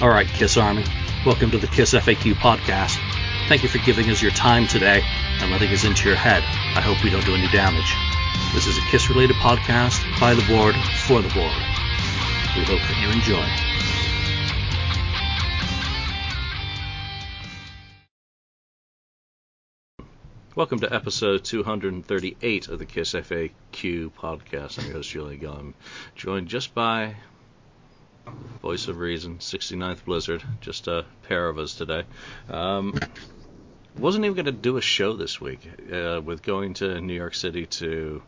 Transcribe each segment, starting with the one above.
All right, Kiss Army, welcome to the Kiss FAQ podcast. Thank you for giving us your time today and letting us into your head. I hope we don't do any damage. This is a Kiss related podcast by the board for the board. We hope that you enjoy. Welcome to episode 238 of the Kiss FAQ podcast. I'm your host, Julian Gill. I'm joined just by Voice of Reason, 69th Blizzard, just a pair of us today. Um, wasn't even going to do a show this week uh, with going to New York City to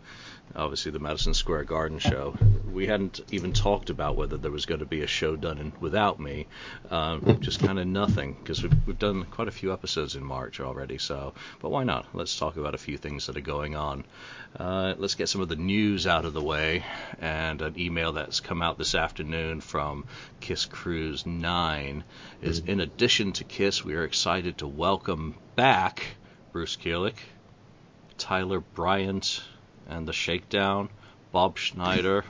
obviously the Madison Square Garden show. We hadn't even talked about whether there was going to be a show done in, without me. Um, just kind of nothing because we've, we've done quite a few episodes in March already. So, but why not? Let's talk about a few things that are going on. Uh, let's get some of the news out of the way and an email that's come out this afternoon from Kiss Cruise 9 is in addition to Kiss, we are excited to welcome back Bruce Kulick, Tyler Bryant, and the Shakedown, Bob Schneider,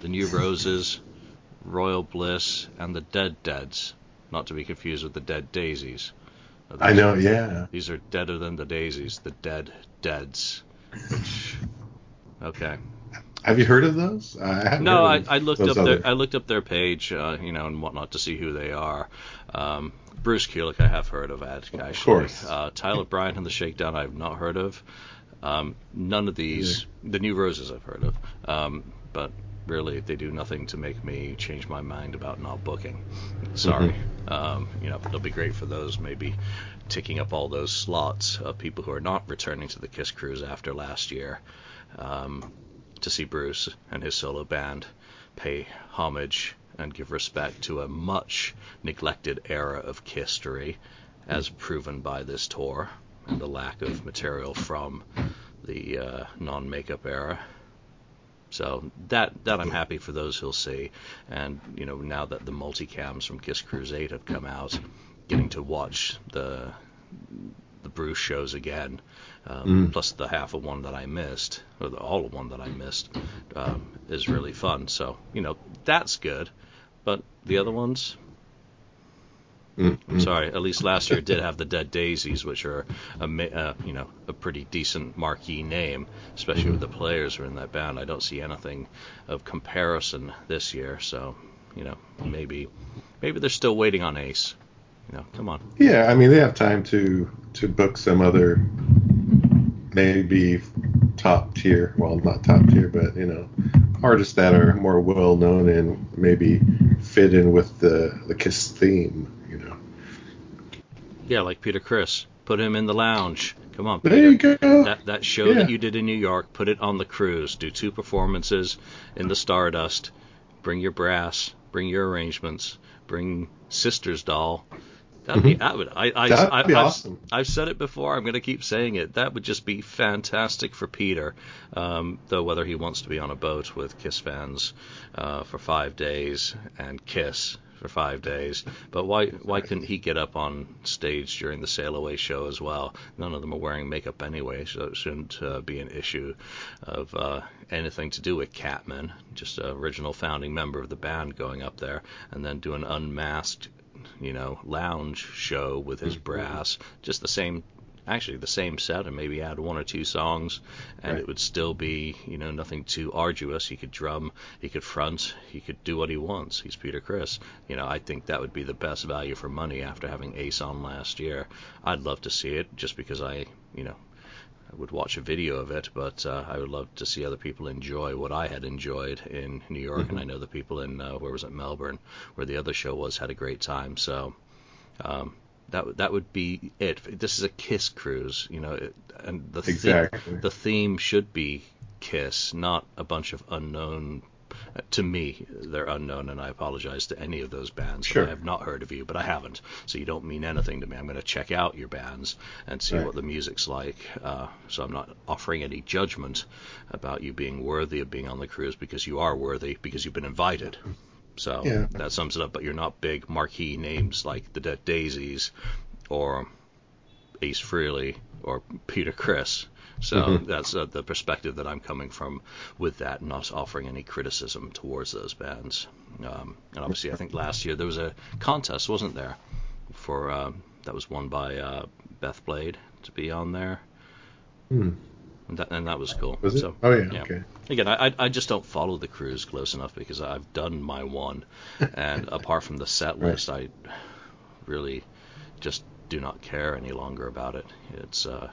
the New Roses, Royal Bliss, and the Dead Deads, not to be confused with the Dead Daisies. I know, yeah. These are deader than the daisies, the Dead Deads. Which, okay. Have you heard of those? I no, I, I, looked up other... their I looked up their page, uh, you know, and whatnot to see who they are. Um, Bruce Kulick, I have heard of, actually. Of course. Uh, Tyler Bryant and the Shakedown, I've not heard of. Um, none of these, yeah. the New Roses, I've heard of, um, but really they do nothing to make me change my mind about not booking. Sorry. Mm-hmm. Um, you know, it'll be great for those maybe ticking up all those slots of people who are not returning to the Kiss Cruise after last year um, to see Bruce and his solo band pay homage and give respect to a much neglected era of history, as proven by this tour and the lack of material from the uh, non-makeup era. So that that I'm happy for those who'll see, and you know now that the multicams from Kiss Cruise 8 have come out, getting to watch the the Bruce shows again, um, mm. plus the half of one that I missed, or the, all of one that I missed, um, is really fun. So you know that's good, but the other ones, Mm-hmm. Sorry, at least last year it did have the Dead Daisies, which are a uh, you know a pretty decent marquee name, especially mm-hmm. with the players who are in that band. I don't see anything of comparison this year, so you know maybe maybe they're still waiting on Ace. You know, come on. Yeah, I mean they have time to to book some other maybe top tier, well not top tier, but you know artists that are more well known and maybe fit in with the the Kiss theme yeah, like Peter Criss. Put him in the lounge. Come on, Peter. There you go. That that show yeah. that you did in New York, put it on the cruise. Do two performances in the Stardust. Bring your brass. Bring your arrangements. Bring Sisters doll. That'd be that would I I That'd I, be I've, awesome. I've said it before. I'm going to keep saying it. That would just be fantastic for Peter. Um, though whether he wants to be on a boat with Kiss fans uh, for five days and Kiss for five days. But why why couldn't he get up on stage during the Sail Away show as well? None of them are wearing makeup anyway, so it shouldn't uh, be an issue of uh, anything to do with Catman, just an original founding member of the band going up there and then do an unmasked you know, lounge show with his mm-hmm. brass, just the same actually the same set and maybe add one or two songs and right. it would still be you know nothing too arduous he could drum he could front he could do what he wants he's peter Criss. you know i think that would be the best value for money after having ace on last year i'd love to see it just because i you know I would watch a video of it, but uh, I would love to see other people enjoy what I had enjoyed in New York, mm-hmm. and I know the people in uh, where was it Melbourne, where the other show was, had a great time. So um, that that would be it. This is a Kiss cruise, you know, it, and the exactly. the, the theme should be Kiss, not a bunch of unknown. To me, they're unknown, and I apologize to any of those bands. Sure. I have not heard of you, but I haven't, so you don't mean anything to me. I'm going to check out your bands and see right. what the music's like. Uh, so I'm not offering any judgment about you being worthy of being on the cruise because you are worthy because you've been invited. So yeah. that sums it up. But you're not big marquee names like the Dead Daisies or Ace Frehley or Peter Criss. So Mhm. that's uh, the perspective that I'm coming from with that, not offering any criticism towards those bands. Um, and obviously, I think last year there was a contest, wasn't there, for um, that was won by uh, Beth Blade to be on there, Hmm. And that, and that was cool. Was it? So, oh yeah, yeah. okay. Again, I, I- just don't follow the cruise close enough because I've done my one, and apart from the set Right. list, I really just do not care any longer about it. It's uh,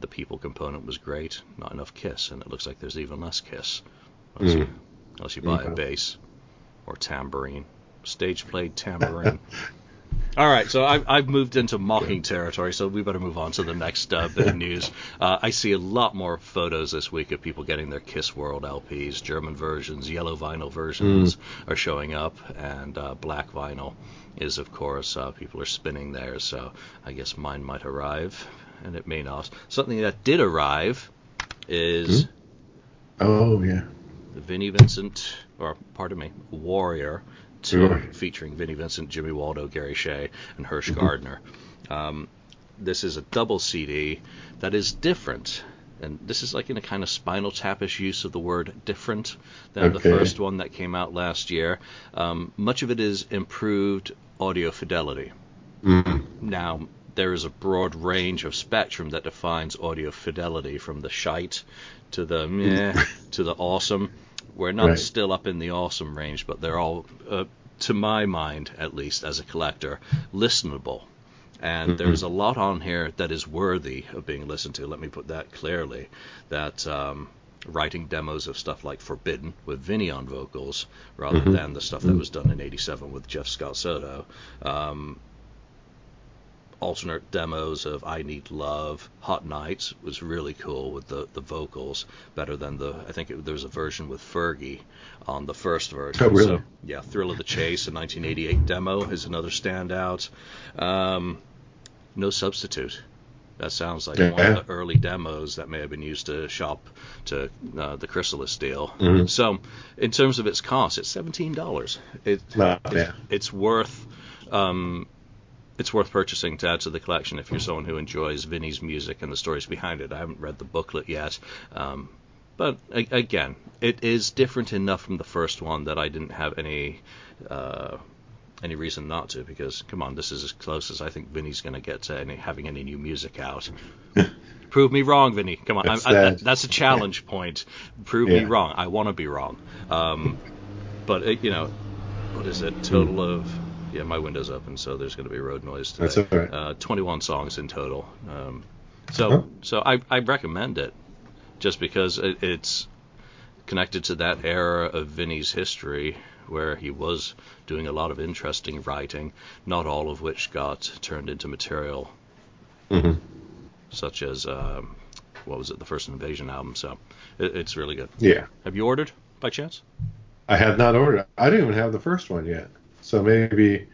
the people component was great, not enough Kiss, and it looks like there's even less Kiss unless, you, Mm. unless you buy a bass or tambourine, stage played tambourine. All right, so I've, I've moved into mocking territory, so we better move on to the next uh, bit of news. Uh, I see a lot more photos this week of people getting their Kiss World LPs. German versions, yellow vinyl versions are showing up, and uh, black vinyl is, of course, uh, people are spinning there. so I guess mine might arrive, and it may not. Something that did arrive is Oh yeah. The Vinnie Vincent, or pardon me, Warrior 2, Sure. featuring Vinnie Vincent, Jimmy Waldo, Gary Shea, and Hirsh Gardner. Um, this is a double CD that is different. And this is like in a kind of spinal tapish use of the word different than the first one that came out last year. Um, much of it is improved audio fidelity. Mm. Now, there is a broad range of spectrum that defines audio fidelity from the shite to the meh to the awesome. We're not Right. still up in the awesome range, but they're all, uh, to my mind at least, as a collector, listenable. And Mhm. there's a lot on here that is worthy of being listened to. Let me put that clearly. That um, writing demos of stuff like Forbidden with Vinny on vocals, rather Mhm. than the stuff that was done in '87 with Jeff Scott Soto. Um, alternate demos of I Need Love, Hot Nights was really cool with the, the vocals, better than the I think it, there was a version with Fergie on the first version. Oh, really? So, yeah, Thrill of the Chase, a 1988 demo, is another standout. Um, no Substitute. That sounds like one of the early demos that may have been used to shop to uh, the Chrysalis deal. Mhm. So, in terms of its cost, it's seventeen dollars. It, it's, bad. it's worth um, it's worth purchasing to add to the collection if you're someone who enjoys Vinny's music and the stories behind it. I haven't read the booklet yet, um, but a- again, it is different enough from the first one that I didn't have any uh, any reason not to. Because come on, this is as close as I think Vinny's going to get to any, having any new music out. Prove me wrong, Vinny. Come on, That's I, I, sad. that's a challenge point. Prove me wrong. I want to be wrong. Um, but it, you know, what is it? Total of yeah, my window's open, so there's going to be road noise today. That's all right. Uh, 21 songs in total. Um, so Huh? so I I recommend it, just because it, it's connected to that era of Vinny's history where he was doing a lot of interesting writing, not all of which got turned into material hmm such as um, what was it, the first Invasion album. So it, it's really good. Yeah. Have you ordered by chance? I have not ordered. I didn't even have the first one yet. So maybe.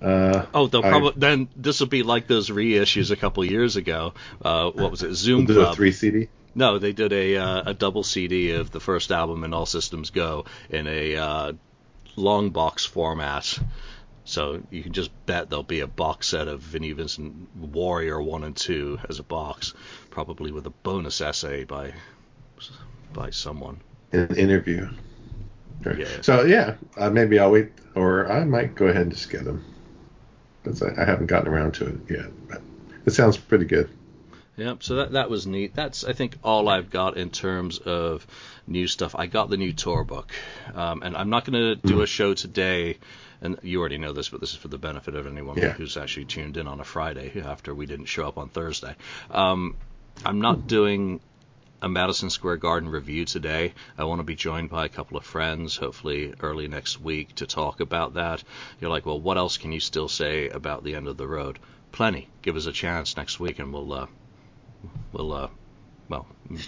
Uh, Oh, they'll probably then this will be like those reissues a couple years ago. Uh, what was it, Zoom the Club? three CD. No, they did a uh, a double CD of the first album and All Systems Go in a uh, long box format. So you can just bet there'll be a box set of Vinnie Vincent Warrior one and two as a box, probably with a bonus essay by by someone. An interview. Right. Yeah. So yeah, uh, maybe I'll wait, or I might go ahead and just get them. Because I, I haven't gotten around to it yet. But it sounds pretty good. Yep. So that that was neat. That's I think all I've got in terms of new stuff. I got the new tour book, um, and I'm not going to do a show today. And you already know this, but this is for the benefit of anyone Yeah. who's actually tuned in on a Friday after we didn't show up on Thursday. Um, I'm not doing a Madison Square Garden review today. I want to be joined by a couple of friends, hopefully early next week, to talk about that. You're like, well, what else can you still say about the end of the road? Plenty. Give us a chance next week, and we'll uh, we'll uh, well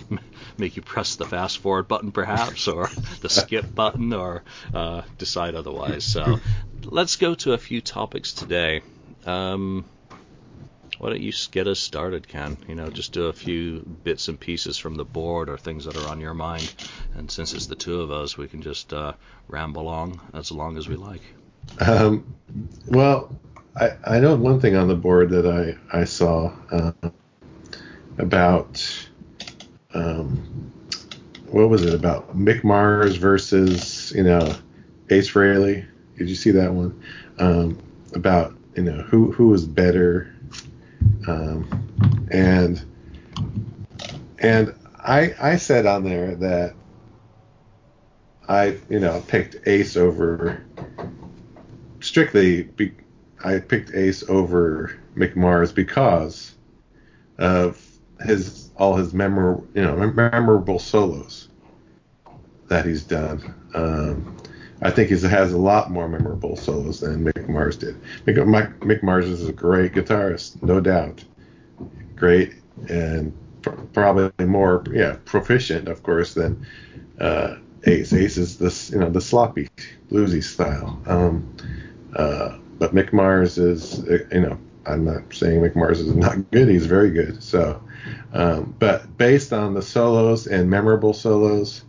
make you press the fast forward button perhaps or the skip button or uh, decide otherwise so let's go to a few topics today um, why don't you get us started ken you know just do a few bits and pieces from the board or things that are on your mind and since it's the two of us we can just uh, ramble on as long as we like Um, well, I, I know one thing on the board that I, I saw uh, about um, what was it about Mick Mars versus you know Ace Frehley? Did you see that one? Um, about you know who who was better, um, and and I I said on there that I you know picked Ace over strictly. Be, I picked Ace over Mick Mars because of his all his memorable you know memorable solos that he's done. Um, I think he has a lot more memorable solos than Mick Mars did. Mick, Mick Mars is a great guitarist, no doubt, great and pr- probably more yeah proficient, of course, than uh, Ace. Ace is this you know the sloppy bluesy style. Um, uh, but Mick Mars is you know I'm not saying Mick Mars is not good. He's very good. So, um, but based on the solos and memorable solos,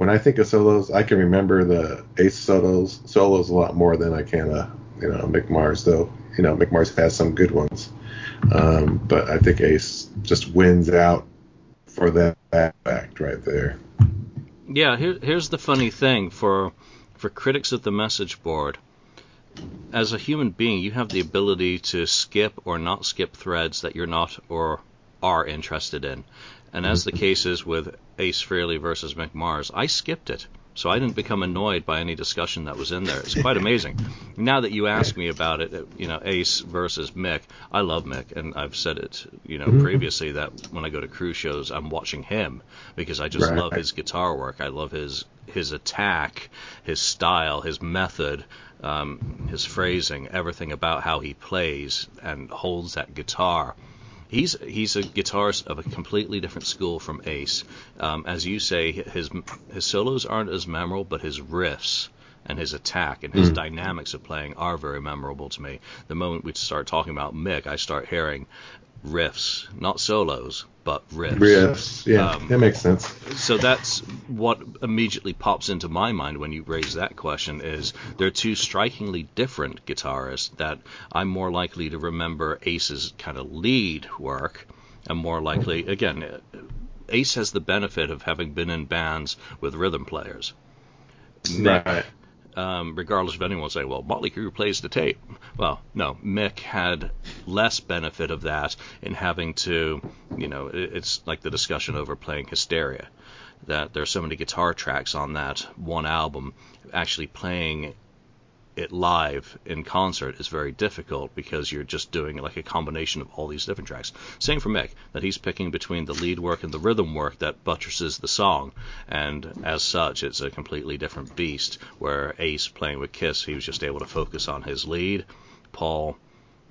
when I think of solos, I can remember the Ace solos solos a lot more than I can uh, you know Mick Mars. Though you know Mick Mars has some good ones, um, but I think Ace just wins out for that fact right there. Yeah, here, here's the funny thing for for critics of the message board as a human being, you have the ability to skip or not skip threads that you're not or are interested in. And as the case is with Ace Frehley versus Mick Mars, I skipped it. So I didn't become annoyed by any discussion that was in there. It's quite amazing. Now that you ask me about it, you know, Ace versus Mick, I love Mick, and I've said it, you know, mm-hmm. previously that when I go to cruise shows, I'm watching him because I just right. love his guitar work. I love his his attack, his style, his method um, his phrasing, everything about how he plays and holds that guitar. He's he's a guitarist of a completely different school from Ace. Um, as you say, his his solos aren't as memorable, but his riffs and his attack and his mm. dynamics of playing are very memorable to me. The moment we start talking about Mick, I start hearing riffs, not solos, but riffs. Riffs, yeah, um, that makes sense. So that's what immediately pops into my mind when you raise that question. Is they're two strikingly different guitarists that I'm more likely to remember Ace's kind of lead work, and more likely, again, Ace has the benefit of having been in bands with rhythm players. Right um, regardless of anyone saying, well, Motley Crue plays the tape. Well, no, Mick had less benefit of that in having to, you know, it's like the discussion over playing Hysteria, that there's so many guitar tracks on that one album. Actually playing it live in concert is very difficult because you're just doing like a combination of all these different tracks. Same for Mick, that he's picking between the lead work and the rhythm work that buttresses the song, and as such, it's a completely different beast. Where Ace playing with Kiss, he was just able to focus on his lead. Paul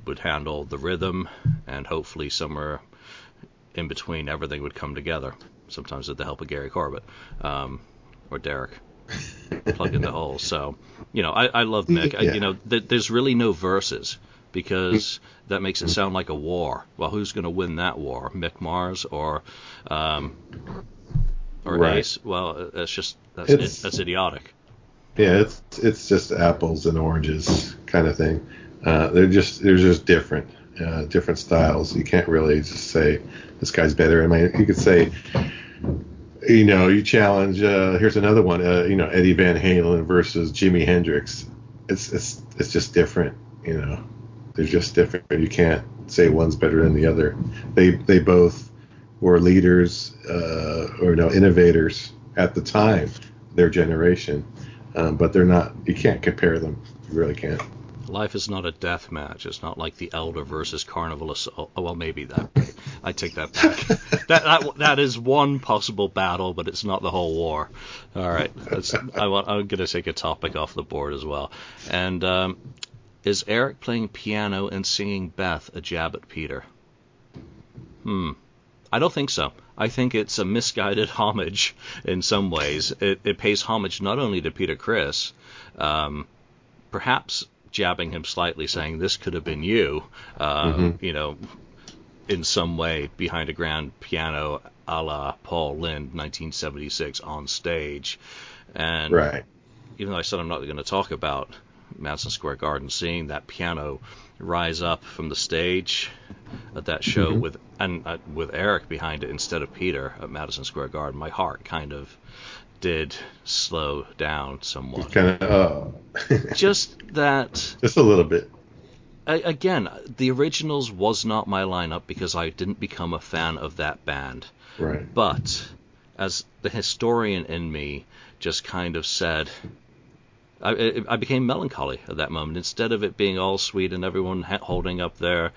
would handle the rhythm, and hopefully somewhere in between everything would come together. Sometimes with the help of Gary Corbett um, or Derek plug in the hole. So, you know, I, I love Mick. Yeah. I, you know, th- there's really no verses because that makes it sound like a war. Well, who's going to win that war? Mick Mars or um, or right. Ace? Well, that's just that's it, that's idiotic. Yeah, it's it's just apples and oranges kind of thing. Uh, they're just they're just different, uh, different styles. You can't really just say this guy's better. I mean, you could say you know, you challenge. Uh, here's another one. Uh, you know, Eddie Van Halen versus Jimi Hendrix. It's it's it's just different. You know, they're just different. You can't say one's better than the other. They they both were leaders uh, or no innovators at the time, their generation. Um, but they're not. You can't compare them. You really can't. Life is not a death match. It's not like the Elder versus Carnival Assault. Oh, well, maybe that. I take that back. that, that that is one possible battle, but it's not the whole war. All right, I want, I'm going to take a topic off the board as well. And um, is Eric playing piano and singing Beth a jab at Peter? Hmm. I don't think so. I think it's a misguided homage in some ways. It, it pays homage not only to Peter Criss, um, perhaps jabbing him slightly, saying this could have been you, uh, mm-hmm. you know, in some way behind a grand piano a la Paul Lynde, 1976, on stage. And right. even though I said I'm not going to talk about Madison Square Garden, seeing that piano rise up from the stage at that show Mhm. with and uh, with Eric behind it instead of Peter at Madison Square Garden, my heart kind of did slow down somewhat. Kind of, uh, Just that just a little bit. I, again, the originals was not my lineup because I didn't become a fan of that band. Right. But as the historian in me just kind of said, I, I- became melancholy at that moment. Instead of it being all sweet and everyone ha- holding up their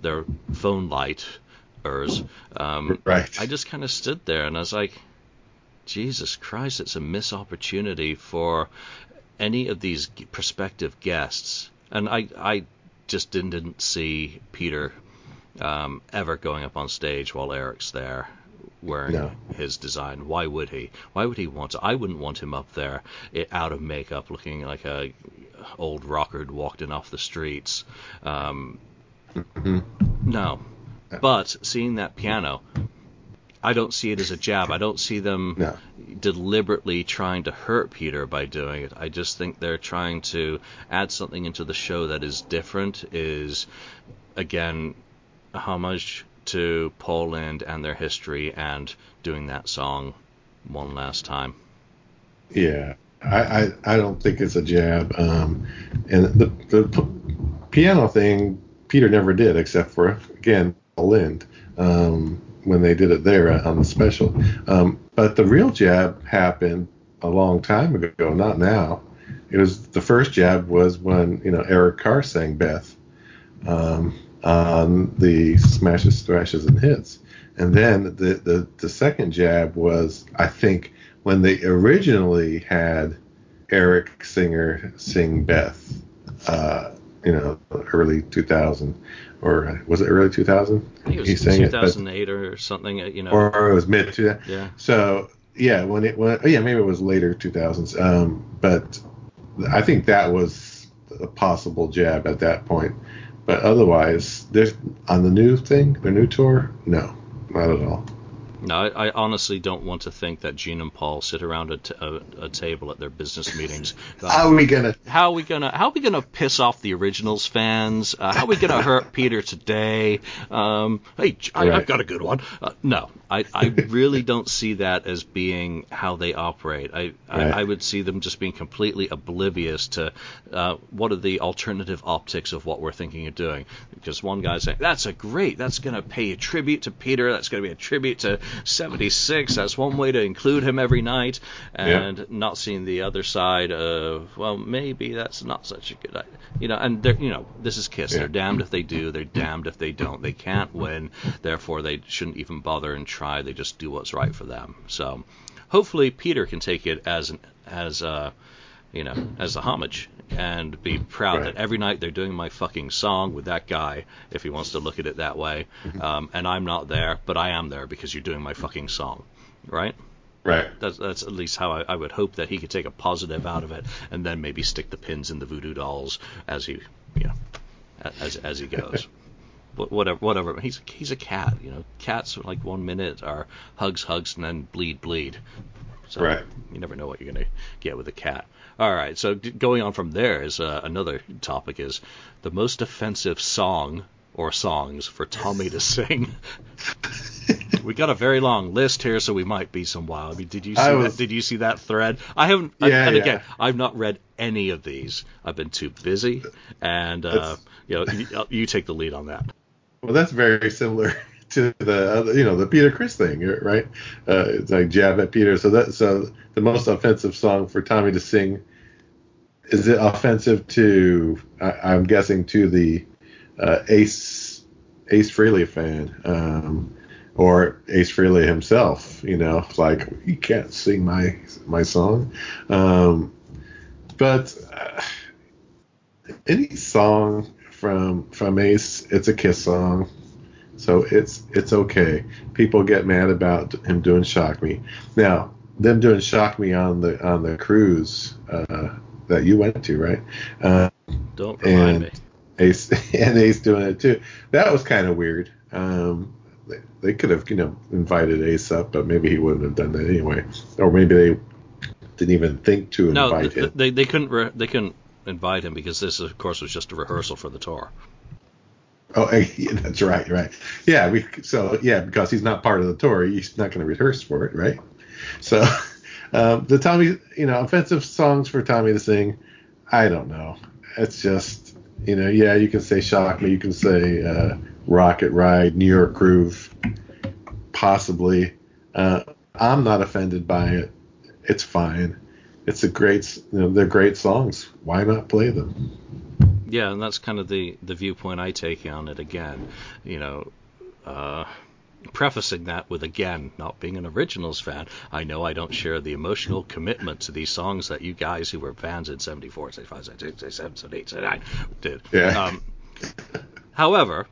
their phone lighters, um, Right. I just kind of stood there and I was like, Jesus Christ, it's a missed opportunity for any of these prospective guests. And I, I just didn't, didn't see Peter um, ever going up on stage while Eric's there wearing No. his design. Why would he? Why would he want to? I wouldn't want him up there out of makeup, looking like a old rocker who'd walked in off the streets. Um, Mhm. no, but seeing that piano, I don't see it as a jab. I don't see them No. deliberately trying to hurt Peter by doing it. I just think they're trying to add something into the show that is different. Is again a homage to Paul Lynde and their history, and doing that song one last time. Yeah, I, I, I don't think it's a jab. Um, and the, the p- piano thing, Peter never did, except for again Lynde um, when they did it there on the special. Um, but the real jab happened a long time ago, not now. It was the first jab was when you know Eric Carr sang Beth um, on the Smashes, Thrashes, and Hits. And then the, the, the second jab was, I think, when they originally had Eric Singer sing Beth, uh, you know, early 2000, or was it early 2000? I think it was He sang it, but- 2008 or something. You know. or it was mid 2000. yeah. So yeah, when it when oh, yeah maybe it was later 2000s. Um, but I think that was a possible jab at that point. But otherwise, there's on the new thing, the new tour, no, not at all. No, I, I honestly don't want to think that Gene and Paul sit around a, t- a, a table at their business meetings. How are we gonna? how are we gonna how are we gonna piss off the originals fans? Uh, how are we gonna hurt Peter today? Um, hey, I, Right. have got a good one. Uh, no, I, I really don't see that as being how they operate. I, Right. I I would see them just being completely oblivious to uh, what are the alternative optics of what we're thinking of doing. Because one guy's saying that's a great, that's gonna pay a tribute to Peter. That's gonna be a tribute to '76. That's one way to include him every night, and not seeing the other side of well, maybe that's not such a good idea. You know, and they're you know this is Kiss. Yeah. They're damned if they do. They're damned if they don't. They can't win. Therefore, they shouldn't even bother and try. They just do what's right for them. So, hopefully, Peter can take it as an as a you know as a homage and be proud Right. that every night they're doing my fucking song with that guy if he wants to look at it that way. Um, and I'm not there, but I am there because you're doing my fucking song, right? Right. That's that's at least how I, I would hope that he could take a positive out of it, and then maybe stick the pins in the voodoo dolls as he, you know, as as he goes. Wh- Whatever, whatever. He's he's a cat, you know. Cats like one minute are hugs, hugs, and then bleed, bleed. So Right. you never know what you're gonna get with a cat. All right. So d- going on from there is uh, another topic is the most offensive song or songs for Tommy to sing. we got a very long list here, so we might be some while. I mean, did you see I that? Did you see that thread? I haven't. I- Yeah, and yeah. again, I've not read any of these. I've been too busy, and uh, you know, you, you take the lead on that. Well, that's very similar to the you know the Peter Criss thing, right? Uh, it's like jab at Peter. So that so the most offensive song for Tommy to sing is it offensive to I, I'm guessing to the uh, Ace Ace Frehley fan um, or Ace Frehley himself. You know, like you can't sing my my song. Um, but uh, any song from from Ace, it's a Kiss song, so it's it's okay. People get mad about him doing "Shock Me." Now, them doing "Shock Me" on the on the cruise uh, that you went to, right? Uh, Don't remind and me. Ace and Ace doing it too. That was kind of weird. Um, they, they could have you know invited Ace up, but maybe he wouldn't have done that anyway, or maybe they didn't even think to No, invite th- him. they they couldn't re- they couldn't invite him because this, of course, was just a rehearsal for the tour. Oh, yeah, that's right, right. Yeah, we so yeah because he's not part of the tour, he's not going to rehearse for it, right? So um, the Tommy, you know, offensive songs for Tommy to sing, I don't know. It's just you know, yeah, you can say "Shock Me," you can say uh, "Rocket Ride," "New York Groove," possibly. Uh, I'm not offended by it. It's fine. It's a great, you know, they're great songs. Why not play them? Yeah, and that's kind of the the viewpoint I take on it. Again, you know, uh, prefacing that with again not being an originals fan i know i don't share the emotional commitment to these songs that you guys who were fans in 74 75 76 77 78 79 did Yeah. um, however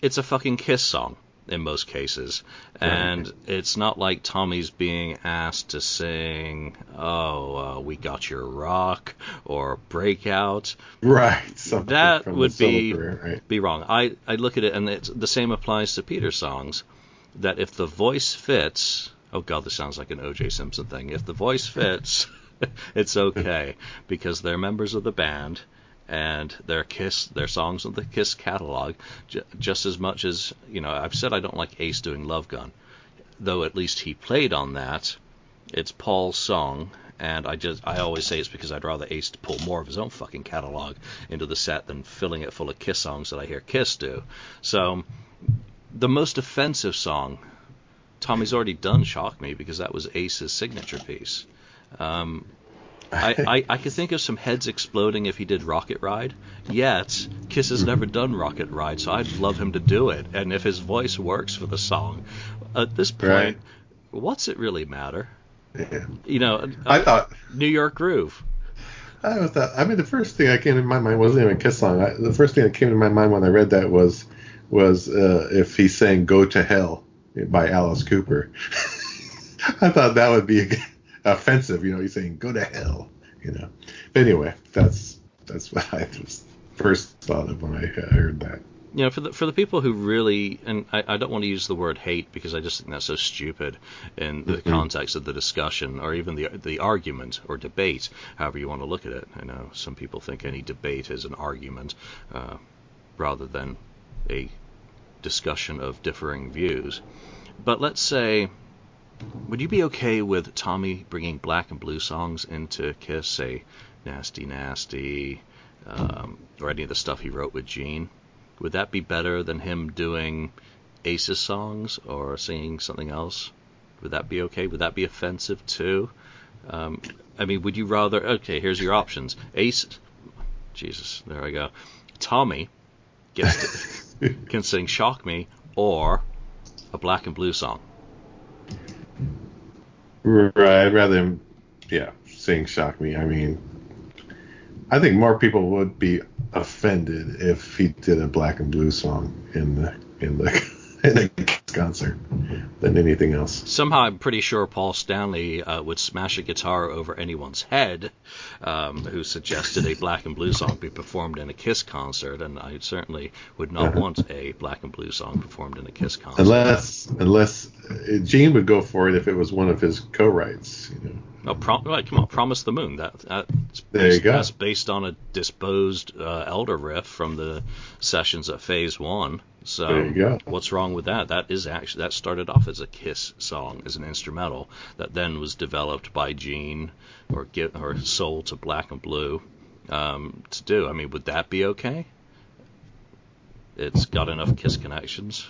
it's a fucking kiss song in most cases and it's not like tommy's being asked to sing oh uh, we got your rock or breakout Right. something that would be career, right. be wrong. I, I look at it, and it's, the same applies to Peter's songs. That if the voice fits, oh god, this sounds like an O.J. Simpson thing. If the voice fits, it's okay because they're members of the band, and their Kiss, their songs in the Kiss catalog, just as much as you know. I've said I don't like Ace doing Love Gun, though at least he played on that. It's Paul's song, and I just I always say it's because I'd rather Ace pull more of his own fucking catalog into the set than filling it full of Kiss songs that I hear Kiss do. So the most offensive song, Tommy's already done "Shock Me" because that was Ace's signature piece. Um, I, I, I could think of some heads exploding if he did Rocket Ride. Yet Kiss has never done Rocket Ride, so I'd love him to do it. And if his voice works for the song, at this point, Right. what's it really matter? Yeah. You know, I thought New York Groove. I was that. I mean, the first thing that came to my mind wasn't even a Kiss song. I, the first thing that came to my mind when I read that was was uh, if he sang "Go to Hell" by Alice Cooper. I thought that would be offensive. You know, he's saying "Go to hell." You know. But anyway, that's that's what I first thought of when I uh, heard that. you know, for the for the people who really, and I, I don't want to use the word hate because I just think that's so stupid in the Mhm. context of the discussion or even the the argument or debate, however you want to look at it. I know some people think any debate is an argument uh, rather than a discussion of differing views. But let's say, would you be okay with Tommy bringing black and blue songs into Kiss, say Nasty Nasty, um, or any of the stuff he wrote with Gene? Would that be better than him doing Ace's songs or singing something else? Would that be okay? Would that be offensive too? Um, I mean, would you rather? Okay, here's your options. Ace, Jesus, there I go. Tommy gets to, can sing "Shock Me" or a black and blue song. Right. Rather him, yeah, sing "Shock Me." I mean, I think more people would be offended if he did a black and blue song in the in the in a Kiss concert than anything else. Somehow, I'm pretty sure Paul Stanley uh, would smash a guitar over anyone's head um, who suggested a black and blue song be performed in a Kiss concert, and I certainly would not Uh-huh. want a black and blue song performed in a Kiss concert. Unless unless uh, Gene would go for it if it was one of his co-writes. You know. Oh, prom- right, come on, Promise the Moon. That that's There you based, go. That's based on a disposed uh, Elder riff from the sessions at Phase One. So There you go. what's wrong with that? That is actually that started off as a Kiss song, as an instrumental that then was developed by Gene or get or sold to Black and Blue um, to do. I mean, would that be okay? It's got enough Kiss connections.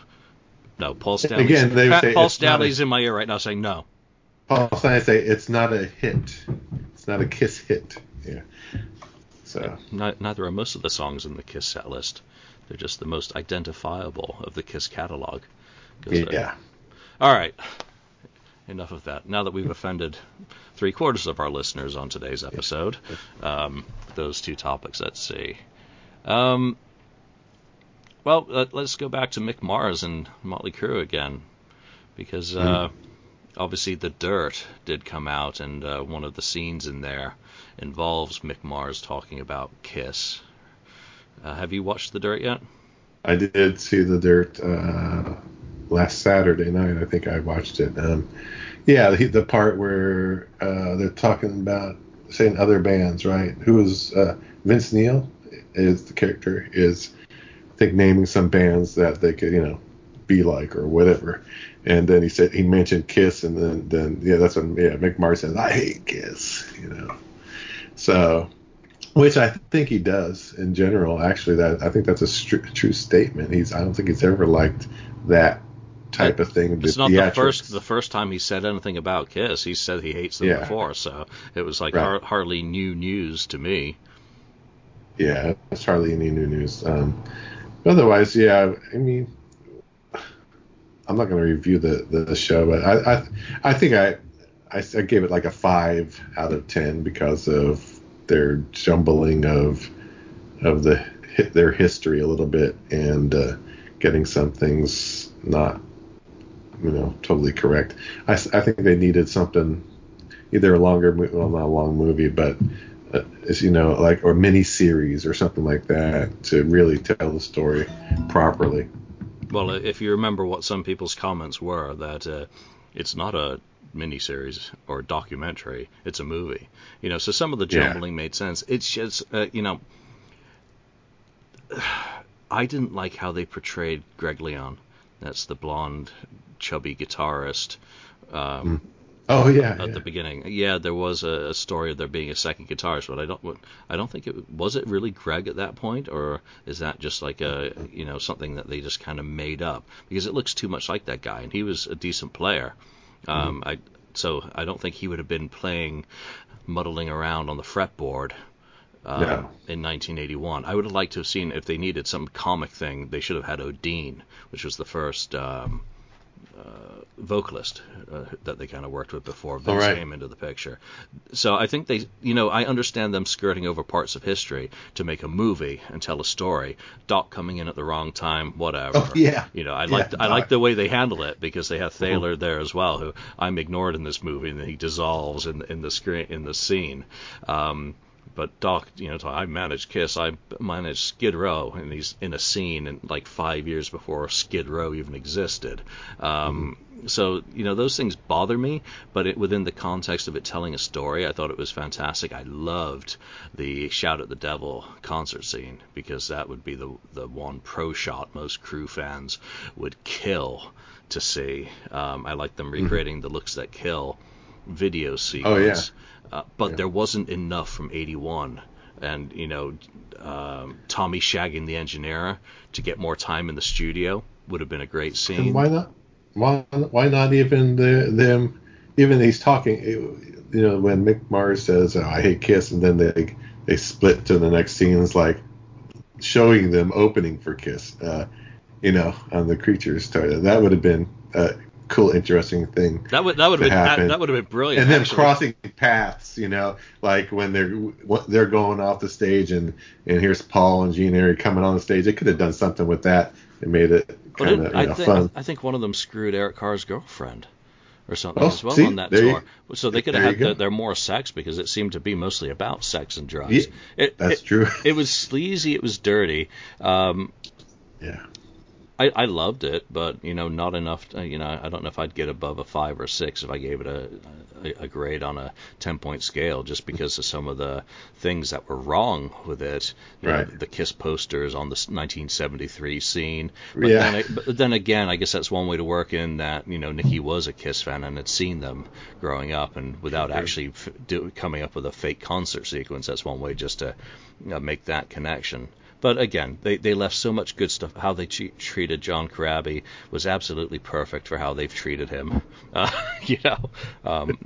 No, Paul Stanley's, Again, they Pat- say Paul not a- Stanley's in my ear right now saying no. Paul Stanley say it's not a hit. It's not a Kiss hit. Yeah. So neither are most of the songs in the Kiss set list. They're just the most identifiable of the Kiss catalog. yeah. All right. Enough of that. Now that we've offended three quarters of our listeners on today's episode, um, those two topics, let's see. Um, well, let, let's go back to Mick Mars and Motley Crue again, because uh, obviously the Dirt did come out, and uh, one of the scenes in there involves Mick Mars talking about Kiss. Uh, have you watched the Dirt yet? I did see the dirt uh, last Saturday night. I think I watched it. Um, yeah, the, the part where uh, they're talking about saying other bands, right? Who is uh, Vince Neil is the character is I think naming some bands that they could you know be like or whatever. And then he said he mentioned Kiss, and then then yeah, that's when yeah Mick Mars says I hate Kiss, you know. So, which I think he does in general. Actually, that I think that's a stru- true statement. He's I don't think he's ever liked that type of thing. It's not the first the first time he said anything about Kiss. He said he hates them yeah. before, so it was like right. har- hardly new news to me. Yeah, it's hardly any new news. Um, otherwise, yeah, I mean, I'm not going to review the, the show, but I I, I think I, I, I gave it like a five out of ten because of their jumbling of of the their history a little bit and uh, getting some things not you know totally correct. I, I think they needed something either a longer well not a long movie but uh, as you know like or mini series or something like that to really tell the story properly. Well, if you remember what some people's comments were, that uh, it's not a miniseries or documentary, it's a movie. You know, so some of the jumbling yeah. made sense. It's just, uh, you know, I didn't like how they portrayed Greg Leon. That's the blonde, chubby guitarist. Um, mm. Oh yeah. At yeah. the beginning, yeah, there was a, a, story of there being a second guitarist, but I don't, I don't think it was it really Greg at that point, or is that just like a, you know, something that they just kind of made up because it looks too much like that guy, and he was a decent player. Um. I, so I don't think he would have been playing, muddling around on the fretboard. Um, yeah. In 1981, I would have liked to have seen if they needed some comic thing, they should have had O'Dean, which was the first um, uh, vocalist uh, that they kind of worked with before Vince right. came into the picture. So I think they, you know, I understand them skirting over parts of history to make a movie and tell a story. Doc coming in at the wrong time, whatever. Oh, yeah. You know, I yeah, like I like the way they handle it because they have Thaler mm-hmm. there as well, who I'm ignored in this movie, and he dissolves in in the screen in the scene. Um, but Doc, you know, I managed Kiss, I managed Skid Row, and he's in a scene in like five years before Skid Row even existed. Um, mm-hmm. So you know those things bother me, but it, within the context of it telling a story, I thought it was fantastic. I loved the Shout at the Devil concert scene because that would be the the one pro shot most crew fans would kill to see. Um, I like them mm-hmm. recreating mm-hmm. the looks that kill video sequence. Oh yeah. Uh, but yeah. there wasn't enough from 81 and you know um, Tommy shagging the engineer to get more time in the studio would have been a great scene. And why not? Why, why not even the, them? Even he's talking, you know, when Mick Mars says, oh, "I hate Kiss," and then they they split to the next scene. It's like showing them opening for Kiss, uh, you know, on the Creatures toilet. That would have been uh, cool, interesting thing. That would that would have been that, that, would have been brilliant. And then actually. crossing paths, you know, like when they're they're going off the stage and and here's Paul and Gene coming on the stage. They could have done something with that and made it kind of you fun. I think one of them screwed Eric Carr's girlfriend or something oh, as well see, on that tour. You, so they could have had the, their more sex because it seemed to be mostly about sex and drugs. Yeah, it, that's it, true. it was sleazy. It was dirty. Um, yeah. I, I loved it, but you know, not enough. To, you know, I don't know if I'd get above a five or six if I gave it a, a, a grade on a ten point scale, just because of some of the things that were wrong with it. Right. Know, the Kiss posters on the 1973 scene. But yeah. Then, but then again, I guess that's one way to work in that you know Nikki was a Kiss fan and had seen them growing up, and without actually f- do, coming up with a fake concert sequence, that's one way just to you know, make that connection. But again, they, they left so much good stuff. How they treated John Corabi was absolutely perfect for how they've treated him. Uh, you know, um,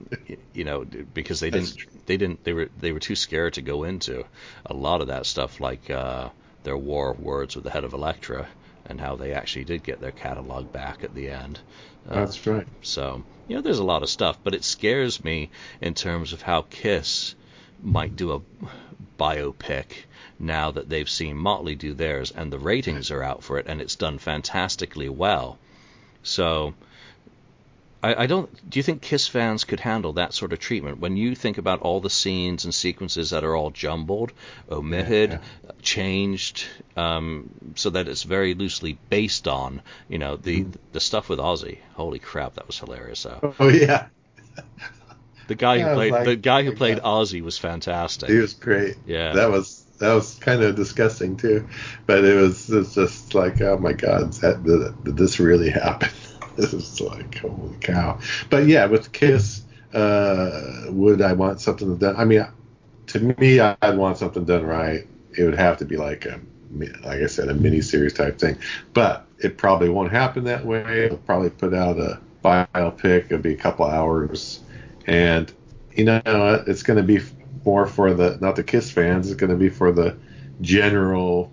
you know, because they didn't they didn't they were they were too scared to go into a lot of that stuff, like uh, their war of words with the head of Elektra and how they actually did get their catalog back at the end. Uh, That's right. So you know, there's a lot of stuff, but it scares me in terms of how Kiss might do a biopic now that they've seen Motley do theirs and the ratings are out for it and it's done fantastically well. So I, I, don't. Do you think Kiss fans could handle that sort of treatment when you think about all the scenes and sequences that are all jumbled, omitted, yeah, yeah. changed, um, so that it's very loosely based on you know the mm. the stuff with Ozzy? Holy crap, that was hilarious! So. Oh yeah. The guy who played like, the guy who played. Ozzy was fantastic. He was great. Yeah. That was that was kind of disgusting too. But it was, it was just like, oh my God, that, did, did this really happen? this is like, holy cow. But yeah, with Kiss, uh, would I want something done? I mean, to me, I'd want something done right. It would have to be like a, like I said, a mini series type thing. But it probably won't happen that way. It'll probably put out a biopic. It'll be a couple hours, and you know, it's going to be more for the not the Kiss fans. It's going to be for the general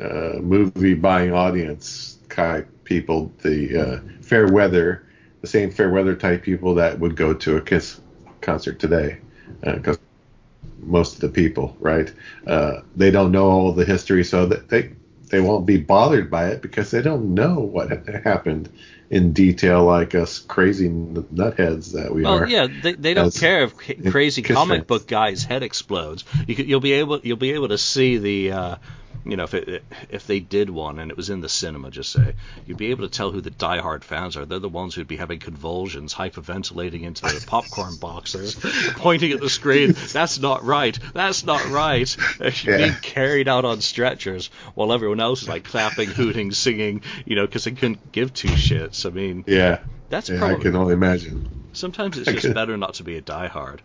uh, movie buying audience kind people, the uh, fair weather, the same fair weather type people that would go to a Kiss concert today, because uh, most of the people, right, uh, they don't know all the history, so they they won't be bothered by it because they don't know what happened in detail like us crazy nutheads that we well, are. Yeah, they, they don't care if crazy comic fans. book guy's head explodes. You will be able you'll be able to see the uh, you know, if it, if they did one and it was in the cinema, just say, you'd be able to tell who the diehard fans are. They're the ones who'd be having convulsions, hyperventilating into their popcorn boxes, pointing at the screen. That's not right. That's not right. Yeah. Being carried out on stretchers while everyone else is like clapping, hooting, singing. You know, because they couldn't give two shits. I mean, yeah, that's yeah, probably. I can only imagine. Sometimes it's just better not to be a diehard,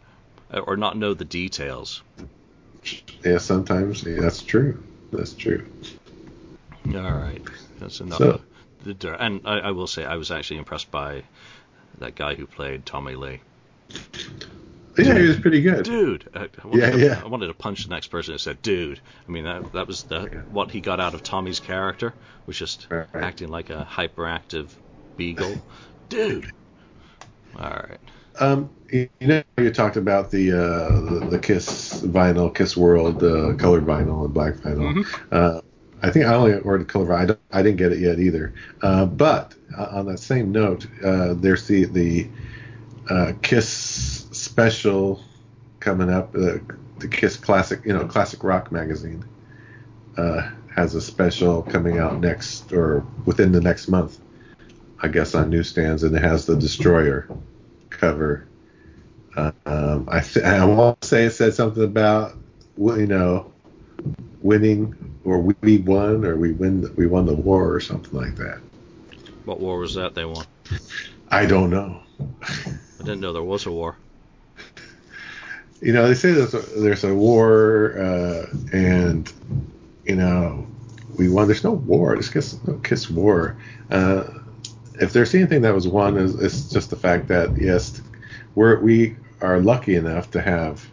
or not know the details. Yeah, sometimes yeah, that's true. That's true. All right, that's enough. So, and I, I, will say I was actually impressed by that guy who played Tommy Lee. Yeah, he was pretty good. Dude, I yeah, to, yeah. I wanted to punch the next person and said, "Dude." I mean, that that was the yeah. what he got out of Tommy's character was just right. acting like a hyperactive beagle. Dude. All right. Um, you know, you talked about the uh, the, the, Kiss vinyl, Kiss World uh, colored vinyl and black vinyl. Mm-hmm. Uh, I think I only ordered color vinyl. I, don't, I didn't get it yet either. Uh, but uh, on that same note, uh, there's the the uh, Kiss special coming up. the Kiss classic, you know, classic rock magazine has a special coming out next or within the next month. I guess on newsstands, and it has the Destroyer cover. Um, I th- I want to say it said something about you know winning or we won or we win we won the war or something like that. What war was that they won? I don't know. I didn't know there was a war. You know, they say there's a, there's a war, uh, and you know, we won. There's no war. There's kiss, no kiss war. Uh, if there's anything that was won, is it's just the fact that yes, we're we are lucky enough to have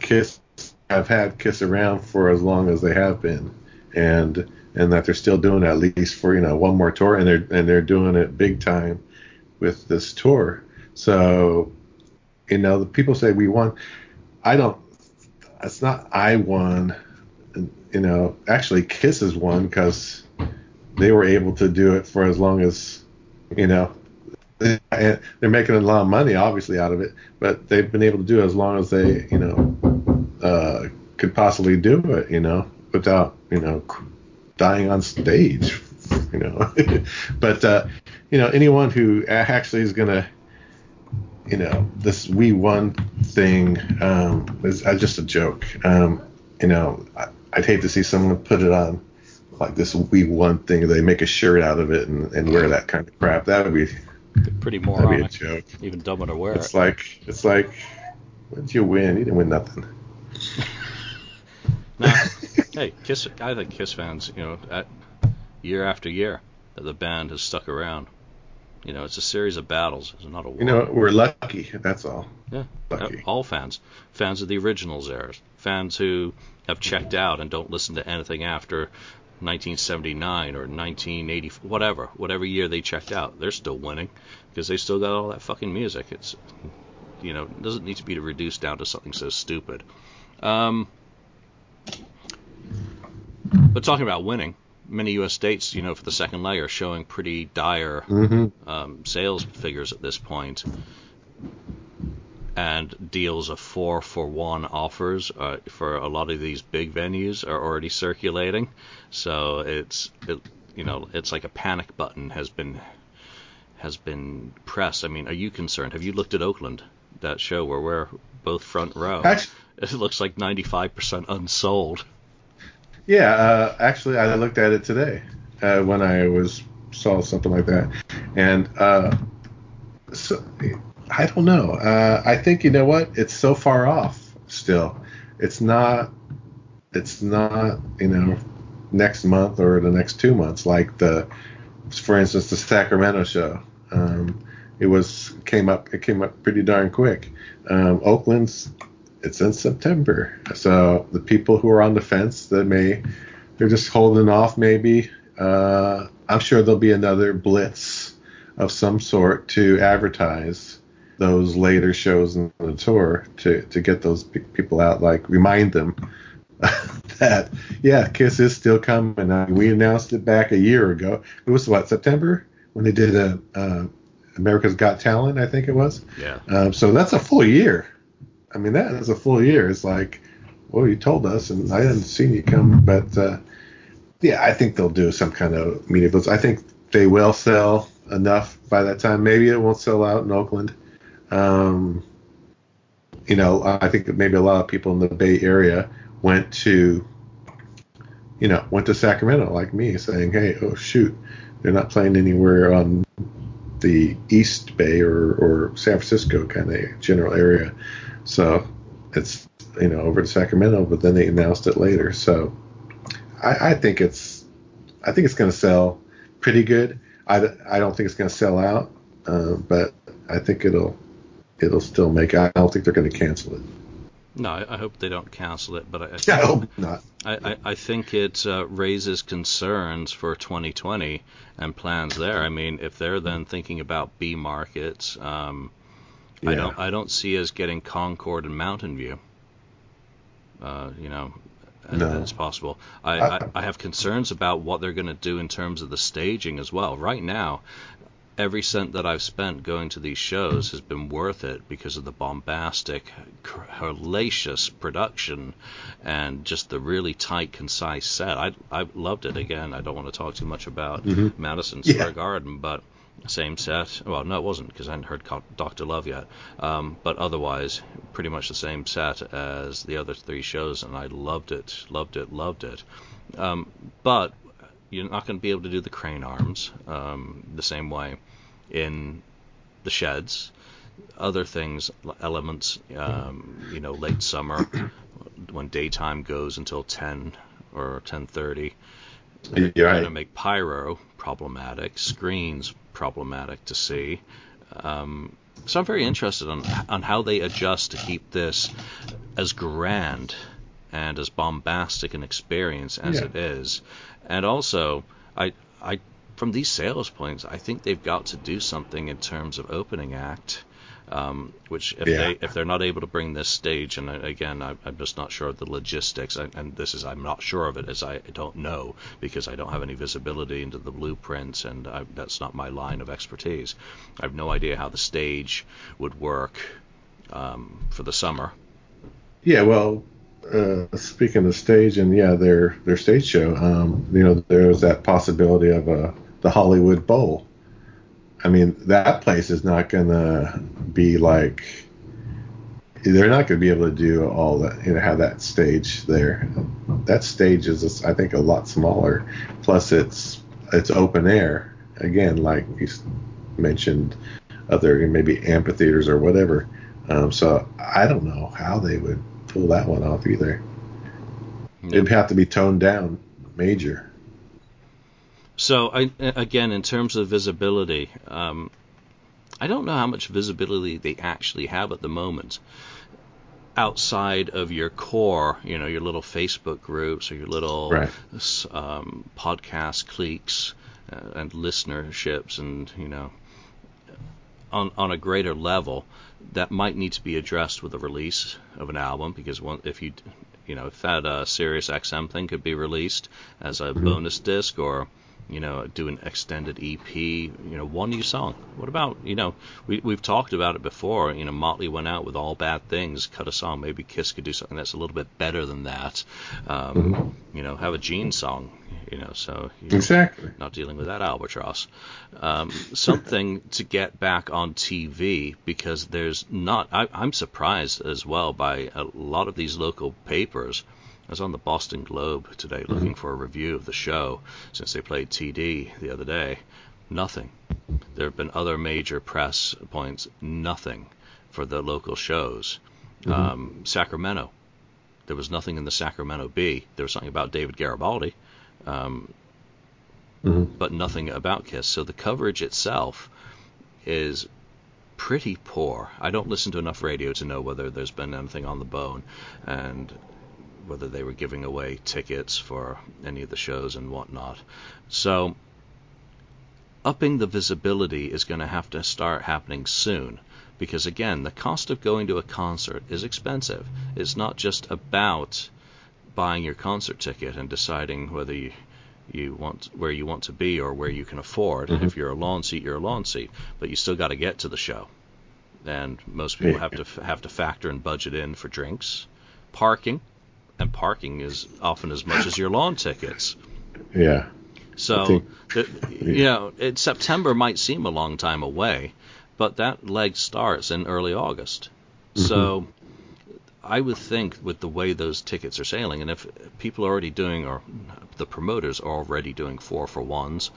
Kiss have had Kiss around for as long as they have been, and and that they're still doing at least for you know one more tour, and they're and they're doing it big time with this tour. So, you know, the people say we won. I don't. It's not I won. You know, actually, Kiss has won because they were able to do it for as long as you know they're making a lot of money, obviously, out of it, but they've been able to do it as long as they, you know, uh, could possibly do it, you know, without, you know, dying on stage, you know. but, uh, you know, anyone who actually is going to, you know, this we one thing um, is uh, just a joke. Um, you know, I, I'd hate to see someone put it on like this we won thing. They make a shirt out of it and, and wear that kind of crap. That would be Pretty moronic. That'd be a joke. Even dumber to wear it's it. like it's like, what did you win? You didn't win nothing. now, hey, Kiss. I think Kiss fans, you know, at, year after year, that the band has stuck around. You know, it's a series of battles. It's not a war. You know, we're lucky. That's all. Yeah, lucky. all fans, fans of the originals eras, fans who have checked out and don't listen to anything after 1979 or 1980, whatever, whatever year they checked out, they're still winning because they still got all that fucking music. It's, you know, it doesn't need to be reduced down to something so stupid. Um, but talking about winning, many U.S. states, you know, for the second leg are showing pretty dire mm-hmm. um, sales figures at this point and deals of four for one offers uh, for a lot of these big venues are already circulating. So it's it, you know it's like a panic button has been has been pressed. I mean, are you concerned? Have you looked at Oakland, that show where we're both front row? Actually, it looks like 95% unsold. Yeah, uh, actually, I looked at it today uh, when I was saw something like that, and uh, so I don't know. Uh, I think you know what? It's so far off still. It's not. It's not you know next month or the next two months like the, for instance, the Sacramento show. Um, it was came up. It came up pretty darn quick. Um, Oakland's it's in September. So the people who are on the fence that may they're just holding off maybe. Uh, I'm sure there'll be another blitz of some sort to advertise those later shows in the tour to, to get those people out, like remind them that yeah, Kiss is still coming. Uh, we announced it back a year ago. It was what September when they did a, uh, America's Got Talent, I think it was. Yeah. Um, so that's a full year I mean, that is a full year. It's like, well, you told us, and I hadn't seen you come. But uh, yeah, I think they'll do some kind of media blitz. I think they will sell enough by that time. Maybe it won't sell out in Oakland. Um, you know, I think maybe a lot of people in the Bay Area went to, you know, went to Sacramento like me, saying, "Hey, oh shoot, they're not playing anywhere on the East Bay or, or San Francisco kind of general area." So it's you know over to Sacramento, but then they announced it later. So I, I think it's I think it's going to sell pretty good. I, I don't think it's going to sell out, uh, but I think it'll it'll still make. I don't think they're going to cancel it. No, I hope they don't cancel it, but I, I, think, I hope not. I, I, I think it uh, raises concerns for 2020 and plans there. I mean, if they're then thinking about B markets, um, yeah. I don't I don't see us getting Concord and Mountain View. Uh, you know, no. as possible. I, I, I have concerns about what they're going to do in terms of the staging as well. Right now, every cent that I've spent going to these shows has been worth it because of the bombastic, hellacious production and just the really tight, concise set. I I loved it. Again, I don't want to talk too much about mm-hmm. Madison Square yeah. Garden, but same set. Well, no, it wasn't because I hadn't heard Doctor Love yet. Um, but otherwise, pretty much the same set as the other three shows, and I loved it, loved it, loved it. Um, but you're not going to be able to do the crane arms um, the same way in the sheds. Other things, elements, um, you know, late summer when daytime goes until 10 or 10:30. You're going to make pyro problematic, screens problematic to see. Um, so I'm very interested on on how they adjust to keep this as grand and as bombastic an experience as yeah. it is, and also I I from these sales points I think they've got to do something in terms of opening act um, which if yeah. they if they're not able to bring this stage, and again I, am just not sure of the logistics, and, and, this is I'm not sure of it as I don't know because I don't have any visibility into the blueprints, and I, that's not my line of expertise. I have no idea how the stage would work um, for the summer. Yeah, well, uh, speaking of stage and yeah, their their stage show, um, you know, there's that possibility of a the Hollywood Bowl I mean, that place is not gonna be like they're not going to be able to do all that, you know, have that stage there. That stage is, I think, a lot smaller. Plus, it's it's open air again, like you mentioned, other maybe amphitheaters or whatever. Um, so I don't know how they would pull that one off either. It'd have to be toned down, major. So I, again, in terms of visibility, um, I don't know how much visibility they actually have at the moment outside of your core, you know, your little Facebook groups or your little right. um, podcast cliques uh, and listenerships, and you know, on on a greater level, that might need to be addressed with the release of an album because one, if you you know if that uh, Sirius XM thing could be released as a mm-hmm. bonus disc or you know, do an extended EP, you know, one new song. What about, you know, we, we've talked about it before. You know, Motley went out with All Bad Things, cut a song. Maybe Kiss could do something that's a little bit better than that. Um, mm-hmm. You know, have a Gene song, you know, so exactly not dealing with that albatross. Um, something to get back on TV because there's not. I, I'm surprised as well by a lot of these local papers I was on the Boston Globe today looking for a review of the show since they played TD the other day. Nothing. There have been other major press points. Nothing for the local shows. Mhm. Um, Sacramento. There was nothing in the Sacramento Bee. There was something about David Garibaldi, um, Mhm. but nothing about Kiss. So the coverage itself is pretty poor. I don't listen to enough radio to know whether there's been anything on the bone and whether they were giving away tickets for any of the shows and whatnot. So upping the visibility is going to have to start happening soon because again the cost of going to a concert is expensive. It's not just about buying your concert ticket and deciding whether you you want where you want to be or where you can afford. Mhm. if you're a lawn seat you're a lawn seat but you still got to get to the show. And most people have to f- have to factor and budget in for drinks. Parking and parking is often as much as your lawn tickets Yeah. so, think- the, you know, it, September might seem a long time away, but that leg starts in early August. So, I would think with the way those tickets are sailing, and if people are already doing, or the promoters are already doing four for ones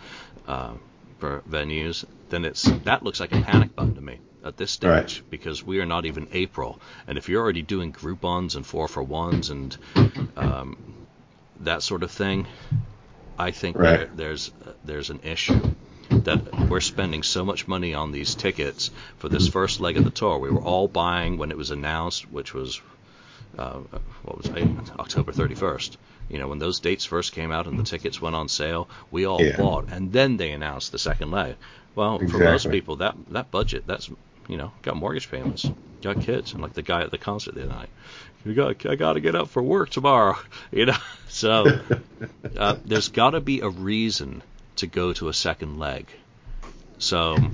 uh, for venues, then it's that looks like a panic button to me at this stage Right. because we are not even April, and if you're already doing Groupons and four for ones and um, that sort of thing, I think Right. there, there's there's an issue that we're spending so much money on these tickets for this first leg of the tour. We were all buying when it was announced, which was uh, what was it, October 31st. You know, when those dates first came out and the tickets went on sale, we all Yeah. bought, and then they announced the second leg. Well, for most people, that that budget, that's you know, got mortgage payments, got kids, and like the guy at the concert the other night, you got, I got to get up for work tomorrow, you know. So uh, there's got to be a reason to go to a second leg. So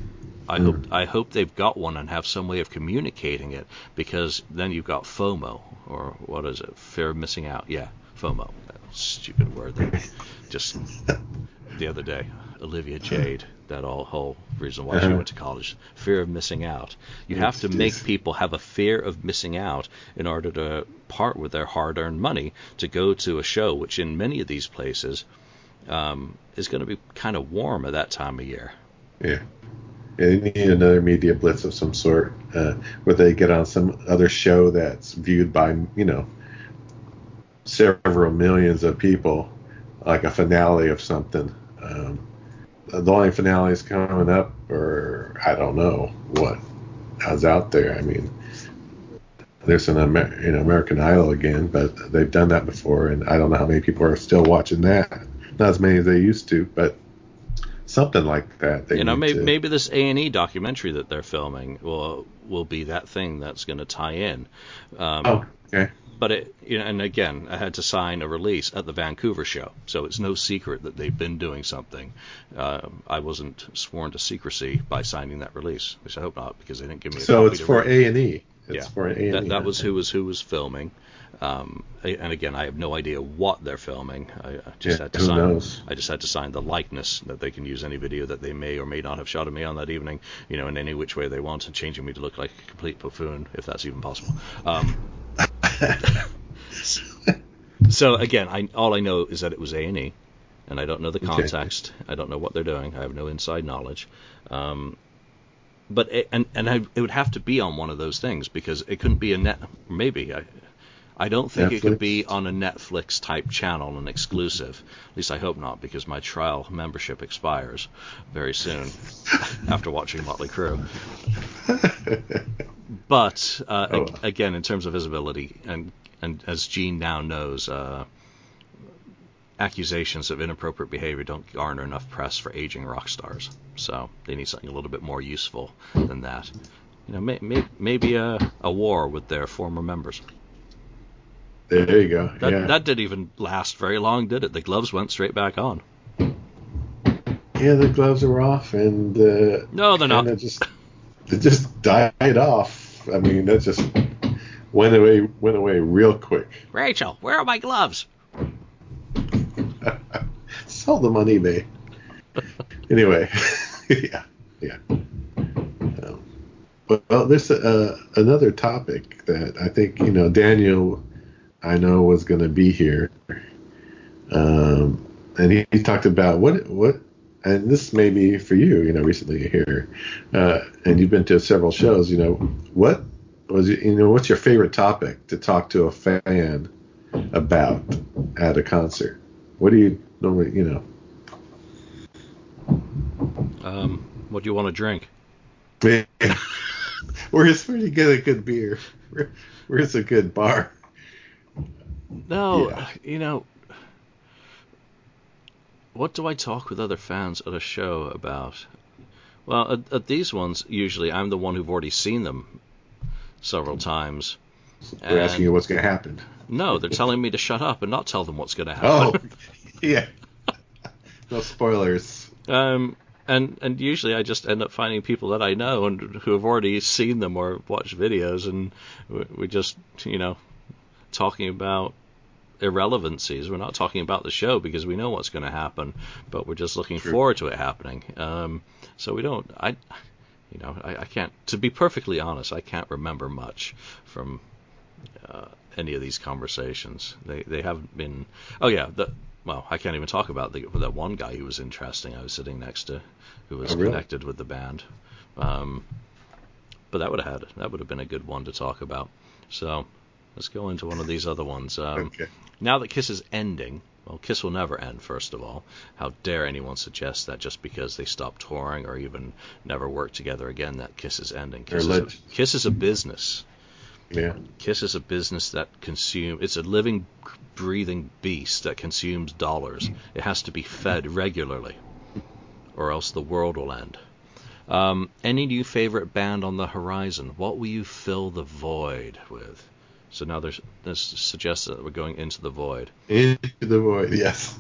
I Mm. hope I hope they've got one and have some way of communicating it because then you've got FOMO or what is it? Fear of missing out. Yeah, FOMO. That stupid word that just the other day. Olivia Jade, that all whole reason why she Uh-huh. went to college. Fear of missing out. You have to make people have a fear of missing out in order to part with their hard-earned money to go to a show, which in many of these places um, is going to be kind of warm at that time of year. Yeah. Yeah, They need another media blitz of some sort, uh, where they get on some other show that's viewed by, you know, several millions of people, like a finale of something. Um, the only finales coming up, or I don't know what is out there. I mean, there's an Amer- you know American Idol again, but they've done that before, and I don't know how many people are still watching that. Not as many as they used to, but something like that. They you know, maybe, to- maybe this A and E documentary that they're filming will will be that thing that's going to tie in. Um, Oh, okay. But it, you know, and again, I had to sign a release at the Vancouver show, so it's no secret that they've been doing something. Uh, I wasn't sworn to secrecy by signing that release, which I hope not, because they didn't give me a So it's for. A and E. It's Yeah. for A and E. That, that was who was who was filming. Um, and again, I have no idea what they're filming. I, I just Yeah, had to sign. knows? I just had to sign the likeness that they can use any video that they may or may not have shot of me on that evening, you know, in any which way they want, and changing me to look like a complete buffoon, if that's even possible. Um, so again, I all I know is that it was A and E, and I don't know the Okay. context. I don't know what they're doing. I have no inside knowledge. Um, but it, and and I, it would have to be on one of those things because it couldn't be a net. Maybe I, I don't think it could be on a Netflix type channel and exclusive. At least I hope not, because my trial membership expires very soon after watching Motley Crue. But uh, Oh. ag- again, in terms of visibility, and and as Gene now knows, uh, accusations of inappropriate behavior don't garner enough press for aging rock stars. So they need something a little bit more useful than that. You know, may, may, maybe a, a war with their former members. There you go. That, yeah. that didn't even last very long, did it? The gloves went straight back on. yeah, the gloves are off, and uh, No, they're not. Just it just died off. I mean, that just went away went away real quick. Rachel, where are my gloves? Sell them on eBay. anyway, yeah, yeah. Um, well, there's uh, another topic that I think you know Daniel I know was going to be here. Um, and he, he, talked about what what, and this may be for you, you know, recently here, uh, and you've been to several shows. You know, what was you know what's your favorite topic to talk to a fan about at a concert? What do you normally, you know? Um, what do you want to drink? Yeah. Where's where you get a good beer? Where's a good bar? No, yeah. you know, what do I talk with other fans at a show about? Well, at, at these ones, usually I'm the one who've already seen them several times. They're asking you what's going to happen. No, they're telling me to shut up and not tell them what's going to happen. Oh, yeah. No spoilers. Um, and and usually I just end up finding people that I know and who have already seen them or watched videos, and we just you know talking about irrelevancies. We're not talking about the show because we know what's going to happen, but we're just looking True. forward to it happening. Um, so we don't. I, you know, I, I, can't. To be perfectly honest, I can't remember much from uh, any of these conversations. They they haven't been. Oh yeah, the. Well, I can't even talk about the, that one guy who was interesting. I was sitting next to, who was oh, really? connected with the band. Um, but that would have had that would have been a good one to talk about. So let's go into one of these other ones. Um, okay. Now that Kiss is ending, well, Kiss will never end, first of all. How dare anyone suggest that just because they stop touring or even never work together again, that Kiss is ending? Kiss, is a, Kiss is a business. Yeah. Kiss is a business that consumes, it's a living, breathing beast that consumes dollars. It has to be fed regularly, or else the world will end. Um, any new favorite band on the horizon? What will you fill the void with? So now there's this suggests that we're going into the void. Into the void, yes.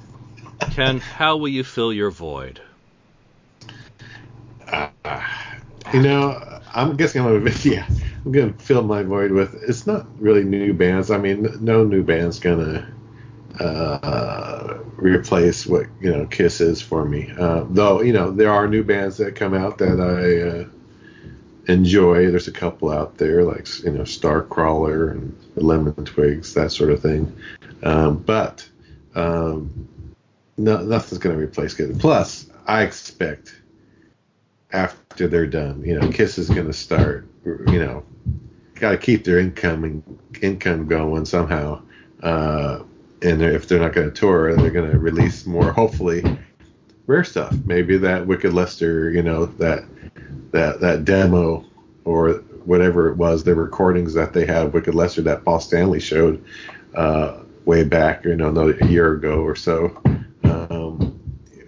Ken, how will you fill your void? Uh, you know, I'm guessing I'm gonna yeah, I'm gonna fill my void with. It's not really new bands. I mean, no new band's gonna uh, replace what you know Kiss is for me. Uh, though you know there are new bands that come out that I uh, enjoy. There's a couple out there like you know Starcrawler and Lemon Twigs, that sort of thing. Um, but um, no, nothing's going to replace it. Plus, I expect after they're done, you know, Kiss is going to start. You know, got to keep their income income going somehow. Uh, and if they're not going to tour, they're going to release more. Hopefully, rare stuff. Maybe that Wicked Lester, you know, that that that demo or whatever it was, the recordings that they had Wicked Lester that Paul Stanley showed uh, way back, you know, a year ago or so, um,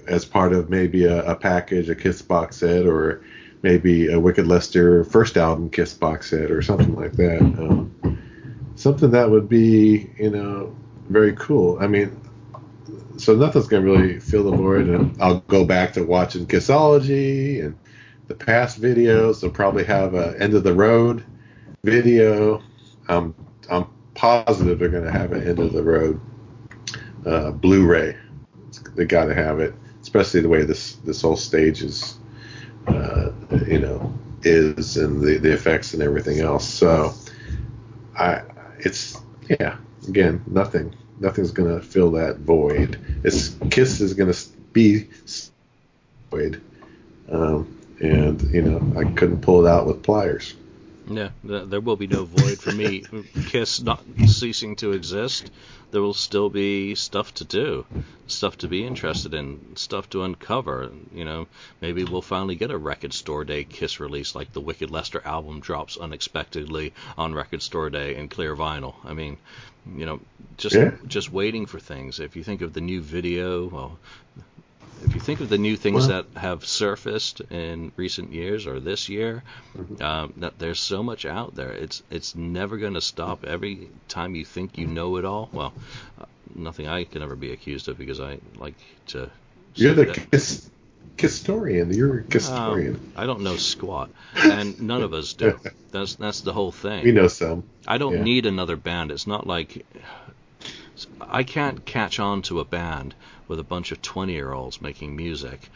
as part of maybe a, a, package, a Kiss box set, or maybe a Wicked Lester first album Kiss box set, or something like that. Um, something that would be, you know, very cool. I mean, so nothing's gonna really fill the void, and I'll go back to watching Kissology and the past videos. They'll probably have a end of the road video. Um, I'm positive they're gonna have an end of the road uh, Blu-ray. They got to have it, especially the way this this whole stage is, uh, you know, is and the the effects and everything else. So, I it's yeah. Again, nothing nothing's gonna fill that void. It's Kiss is gonna be void, um, and you know I couldn't pull it out with pliers. Yeah, there will be no void for me. Kiss not ceasing to exist, there will still be stuff to do, stuff to be interested in, stuff to uncover. You know, maybe we'll finally get a Record Store Day Kiss release, like the Wicked Lester album drops unexpectedly on Record Store Day in clear vinyl. I mean, you know, just yeah. just waiting for things. If you think of the new video, well, if you think of the new things well, that have surfaced in recent years or this year, mm-hmm. um, that there's so much out there. It's it's never going to stop. Every time you think you know it all, well, uh, nothing I can ever be accused of because I like to. You're the kiss, historian. You're a historian. Um, I don't know squat, and none of us do. That's that's the whole thing. We know some. I don't yeah. need another band. It's not like I can't catch on to a band with a bunch of 20 year olds making music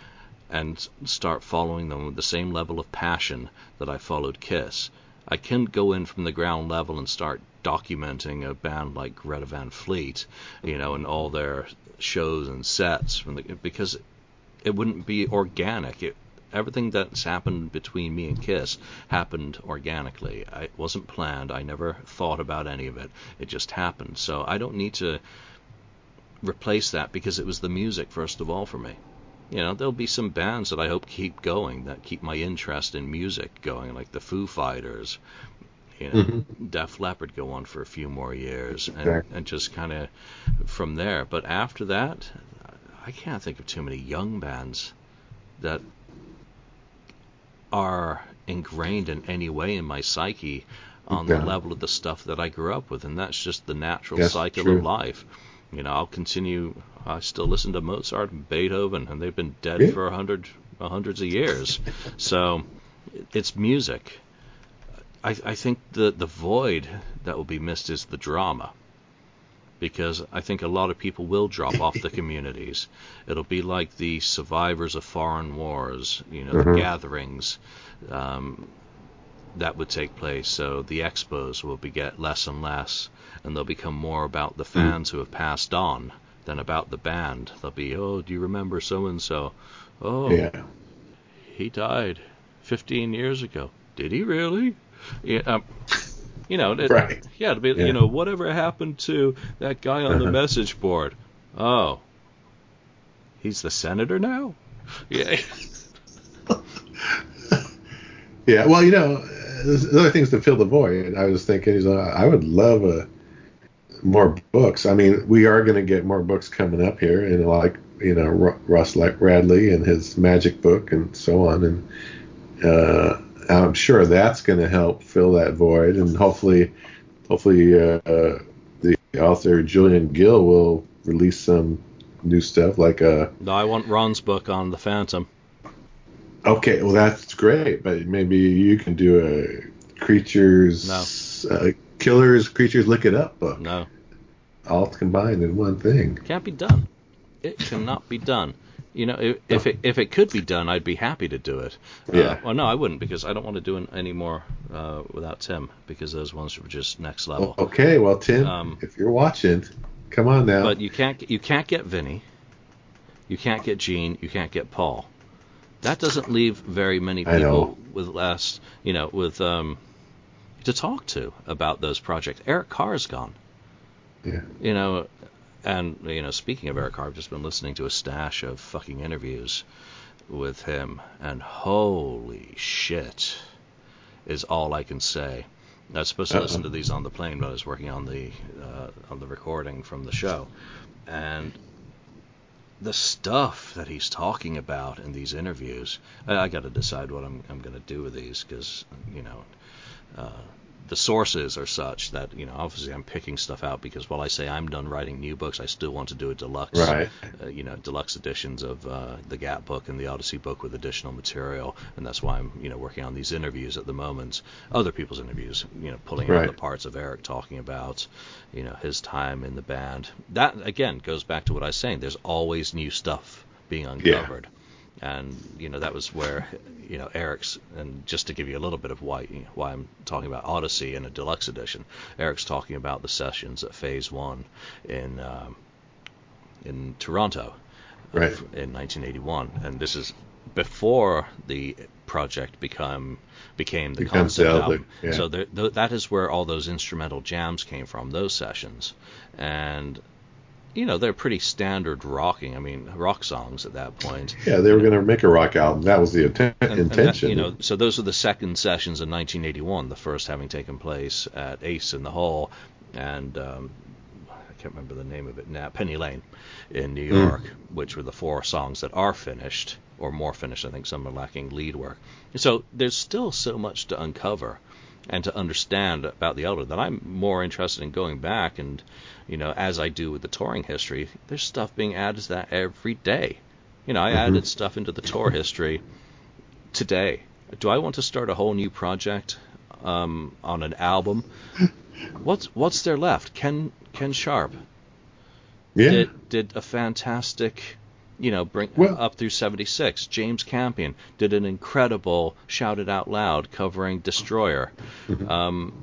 and start following them with the same level of passion that I followed Kiss. I can't go in from the ground level and start documenting a band like Greta Van Fleet, you know, and all their shows and sets from the because it wouldn't be organic. It, everything that's happened between me and Kiss happened organically. I, it wasn't planned. I never thought about any of it. It just happened. So I don't need to replace that because it was the music first of all for me. You know, there'll be some bands that I hope keep going that keep my interest in music going, like the Foo Fighters. You know, mm-hmm. Def Leppard go on for a few more years, and, exactly. and just kind of from there. But after that, I can't think of too many young bands that are ingrained in any way in my psyche on yeah. the level of the stuff that I grew up with, and that's just the natural that's cycle true. of life. You know, I'll continue. I still listen to Mozart and Beethoven, and they've been dead for a hundred, hundreds of years. so, it's music. I, I think the the void that will be missed is the drama because I think a lot of people will drop off the communities. It'll be like the survivors of foreign wars, you know, mm-hmm. the gatherings um, that would take place. So the expos will be get less and less, and they'll become more about the mm. fans mm-hmm. who have passed on than about the band. They'll be, oh, do you remember so and so? Oh, yeah. he died 15 years ago. Did he really? Yeah. Um, you know, it, right. yeah, it'll be, yeah. you know, whatever happened to that guy on the uh-huh. message board? Oh, he's the senator now? Yeah. yeah, well, you know, there's other things to fill the void. I was thinking, uh, I would love a more books. I mean, we are going to get more books coming up here, and like you know, Russ Radley and his magic book and so on, and uh, I'm sure that's going to help fill that void, and hopefully, hopefully, uh, uh, the author Julian Gill will release some new stuff like uh. No, I want Ron's book on the Phantom. Okay, well that's great, but maybe you can do a creatures, no. uh, killers, creatures look it up book. No. All combined in one thing. Can't be done. It cannot be done. You know, if, if it if it could be done, I'd be happy to do it. Uh, yeah. well, no, I wouldn't because I don't want to do any more uh, without Tim because those ones were just next level. Okay, well, Tim, um, if you're watching, come on now. But you can't you can't get Vinnie. You can't get Gene. You can't get Paul. That doesn't leave very many people with less, you know, with um, to talk to about those projects. Eric Carr's gone. Yeah. You know, and you know, speaking of Eric Carr, I've just been listening to a stash of fucking interviews with him, and holy shit, is all I can say. I was supposed to listen to these on the plane, but I was working on the uh, on the recording from the show, and the stuff that he's talking about in these interviews, I, I got to decide what I'm I'm going to do with these because you know. Uh, the sources are such that you know obviously I'm picking stuff out because while I say I'm done writing new books, I still want to do a deluxe, right. uh, you know, deluxe editions of uh, the Gap book and the Odyssey book with additional material, and that's why I'm you know working on these interviews at the moment, other people's interviews, you know, pulling right. out the parts of Eric talking about, you know, his time in the band. That again goes back to what I was saying. There's always new stuff being uncovered. Yeah and you know that was where you know Eric's and just to give you a little bit of why why I'm talking about Odyssey in a deluxe edition. Eric's talking about the sessions at Phase One in um, in Toronto right. in 1981, and this is before the project become became the concept album. Yeah. So there, th- that is where all those instrumental jams came from, those sessions, and you know, they're pretty standard rocking. I mean, rock songs at that point. Yeah, they were going to make a rock album. That was the atten- and, intention. And that, you know, so those are the second sessions in 1981. The first having taken place at Ace in the Hole, and um, I can't remember the name of it now, Penny Lane, in New hmm. York, mm. which were the four songs that are finished or more finished. I think some are lacking lead work. So there's still so much to uncover and to understand about the Elder that I'm more interested in going back and, you know, as I do with the touring history, there's stuff being added to that every day. You know, I mm-hmm. added stuff into the tour history today. Do I want to start a whole new project um, on an album? What's what's there left? Ken Ken Sharp yeah. did did a fantastic you know, bring Well- up through 76. James Campion did an incredible Shout It Out Loud covering Destroyer. um,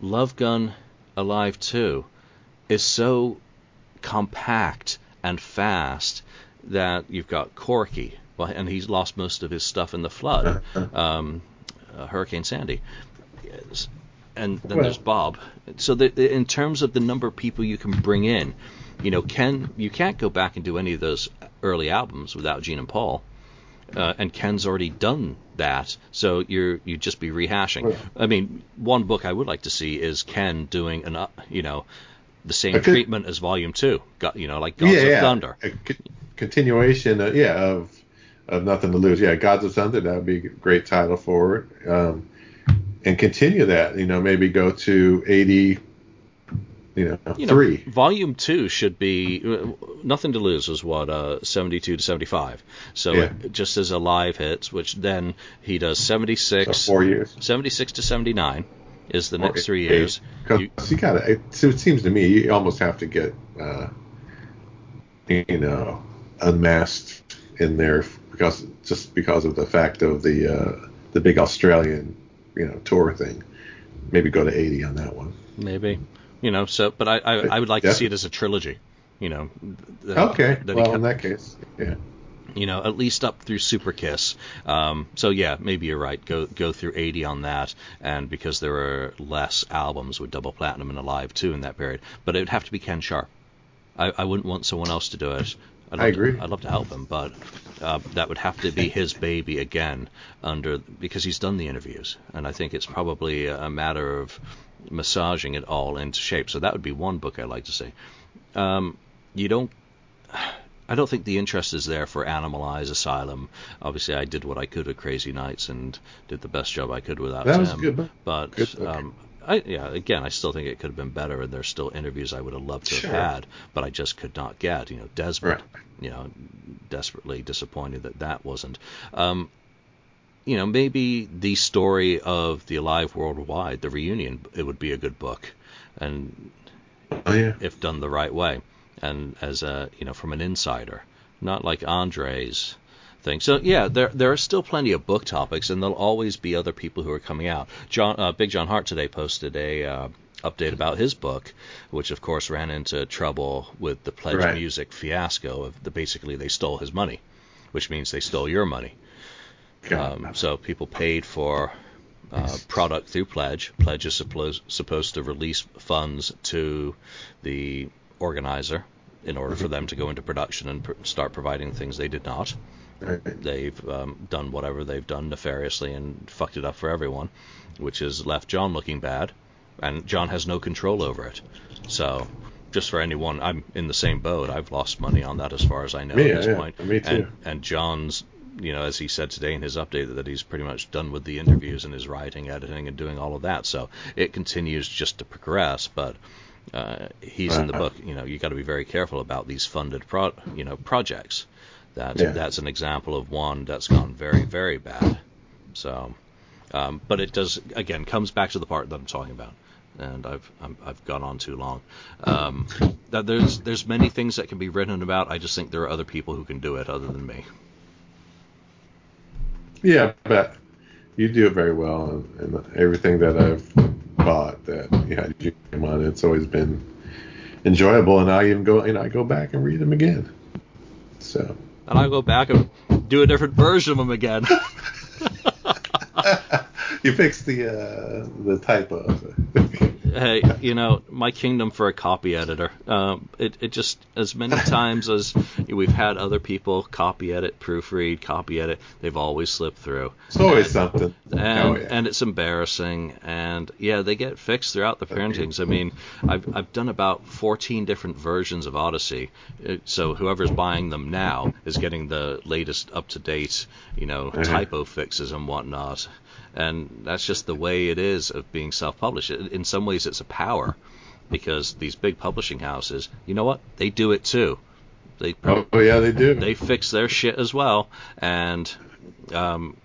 Love Gun Alive 2 is so compact and fast that you've got Corky, well, and he's lost most of his stuff in the flood, um, uh, Hurricane Sandy. And then Well- there's Bob. So the, in terms of the number of people you can bring in, you know, Ken, you can't go back and do any of those early albums without Gene and Paul. Uh, and Ken's already done that, so you're you'd just be rehashing. Well- I mean, one book I would like to see is Ken doing an, uh, you know, the same could- treatment as Volume Two. Got you know, like Gods yeah, of yeah. Thunder. A c- continuation, uh, yeah, of of nothing to lose. Yeah, Gods of Thunder. That would be a great title for it. Um, and continue that. You know, maybe go to eighty. You know, You know, three. Volume Two should be uh, Nothing to Lose is what uh, 72 to 75. So Yeah. it just as a live hits, which then he does 76, So four years. 76 to 79 is the next three years. Because You- you, gotta. It, so it seems to me you almost have to get, uh, you know, unmasked in there because just because of the fact of the uh, the big Australian, you know, tour thing. Maybe go to 80 on that one. maybe you know so but i i, I would like to see it as a trilogy you know that- Okay. that Well, in that case, yeah. You know at least up through super kiss um so yeah maybe you're right go go through 80 on that and because there were less albums with double platinum and Alive II in that period but it would have to be ken sharp i i wouldn't want someone else to do it I'd I agree. To, I'd love to help him, but uh, that would have to be his baby again, under because he's done the interviews, and I think it's probably a matter of massaging it all into shape. So that would be one book I'd like to see. Um, you don't. I don't think the interest is there for Animal Animalize Asylum. Obviously, I did what I could with Crazy Nights and did the best job I could without That was a good book. But Good um, I, yeah, again, I still think it could have been better, and there's still interviews I would have loved to Sure. have had, but I just could not get. You know, Desmond. Right. You know, desperately disappointed that that wasn't. Um, you know, maybe the story of the Alive Worldwide, the reunion, it would be a good book, and Oh yeah. if done the right way, and as a you know from an insider, not like Andre's thing. So yeah, there there are still plenty of book topics, and there'll always be other people who are coming out. John uh, Big John Harte today posted a uh, update about his book, which of course ran into trouble with the Pledge Right. Music fiasco. Of the basically they stole his money, which means they stole your money. Um, so people paid for uh, product through Pledge. Pledge is supposed supposed to release funds to the organizer in order for them to go into production and pr- start providing things they did not. Right. They've um, done whatever they've done nefariously and fucked it up for everyone, which has left John looking bad, and John has no control over it. So. Just for anyone, I'm in the same boat. I've lost money on that as far as I know Me, at this yeah, point. me too. And, and John's you know, as he said today in his update, that he's pretty much done with the interviews and his writing, editing, and doing all of that. So it continues just to progress, but uh, he's in the Uh-huh. book. You know, you got to be very careful about these funded pro, you know, projects. That Yeah. that's an example of one that's gone very, very bad. So, um, but it does again comes back to the part that I'm talking about. And I've I'm, I've gone on too long. Um, that there's there's many things that can be written about. I just think there are other people who can do it other than me. Yeah, but you do it very well, and, and everything that I've bought that you had you came on, it's always been enjoyable, and I even go, you know, I go back and read them again. So and I'll go back and do a different version of them again. you fixed the uh, the typo. hey, you know, my kingdom for a copy editor. Um, it, it just as many times as we've had other people copy edit, proofread, copy edit, they've always slipped through. It's always something. And, oh, yeah. and it's embarrassing, and yeah, they get fixed throughout the printings. I mean, I've I've done about 14 different versions of Odyssey, Uh, so whoever's buying them now is getting the latest, up to date, you know, Mhm. typo fixes and whatnot. And that's just the way it is of being self-published. In in some ways, it's a power because these big publishing houses, you know what? They do it too. They oh, oh, yeah, they do. they fix their shit as well, and um,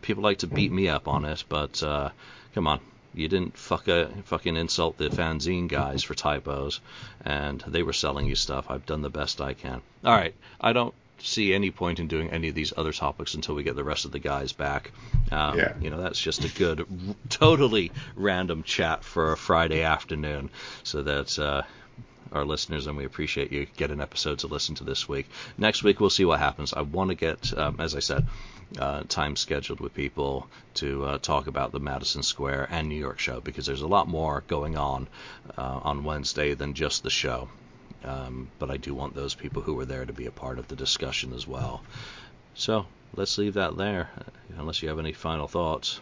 people like to beat me up on it, but uh, come on, You didn't fuck a, fucking insult the fanzine guys for typos, and they were selling you stuff. I've done the best I can. All right, I don't see any point in doing any of these other topics until we get the rest of the guys back. Um, Yeah. You know, that's just a good, r- totally random chat for a Friday afternoon, so that. Uh, our listeners, and we appreciate you get an episode to listen to this week. Next week, we'll see what happens. I want to get, um, as I said, uh, time scheduled with people to uh, talk about the Madison Square and New York show because there's a lot more going on uh, on Wednesday than just the show. Um, but I do want those people who were there to be a part of the discussion as well. So let's leave that there, uh, unless you have any final thoughts.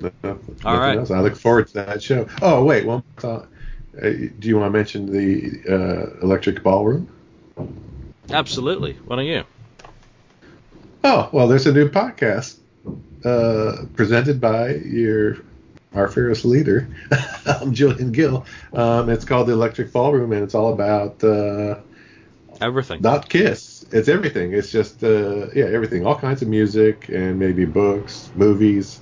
No, no, All else. I look forward to that show. Oh wait, one thought. Uh, do you want to mention the uh, Electric Ballroom? Absolutely. Why don't you? Oh well, there's a new podcast uh, presented by your our fearless leader, um, Julian Gill. Um, it's called the Electric Ballroom, and it's all about uh, Everything. not Kiss. It's everything. It's just uh, yeah, everything. All kinds of music and maybe books, movies,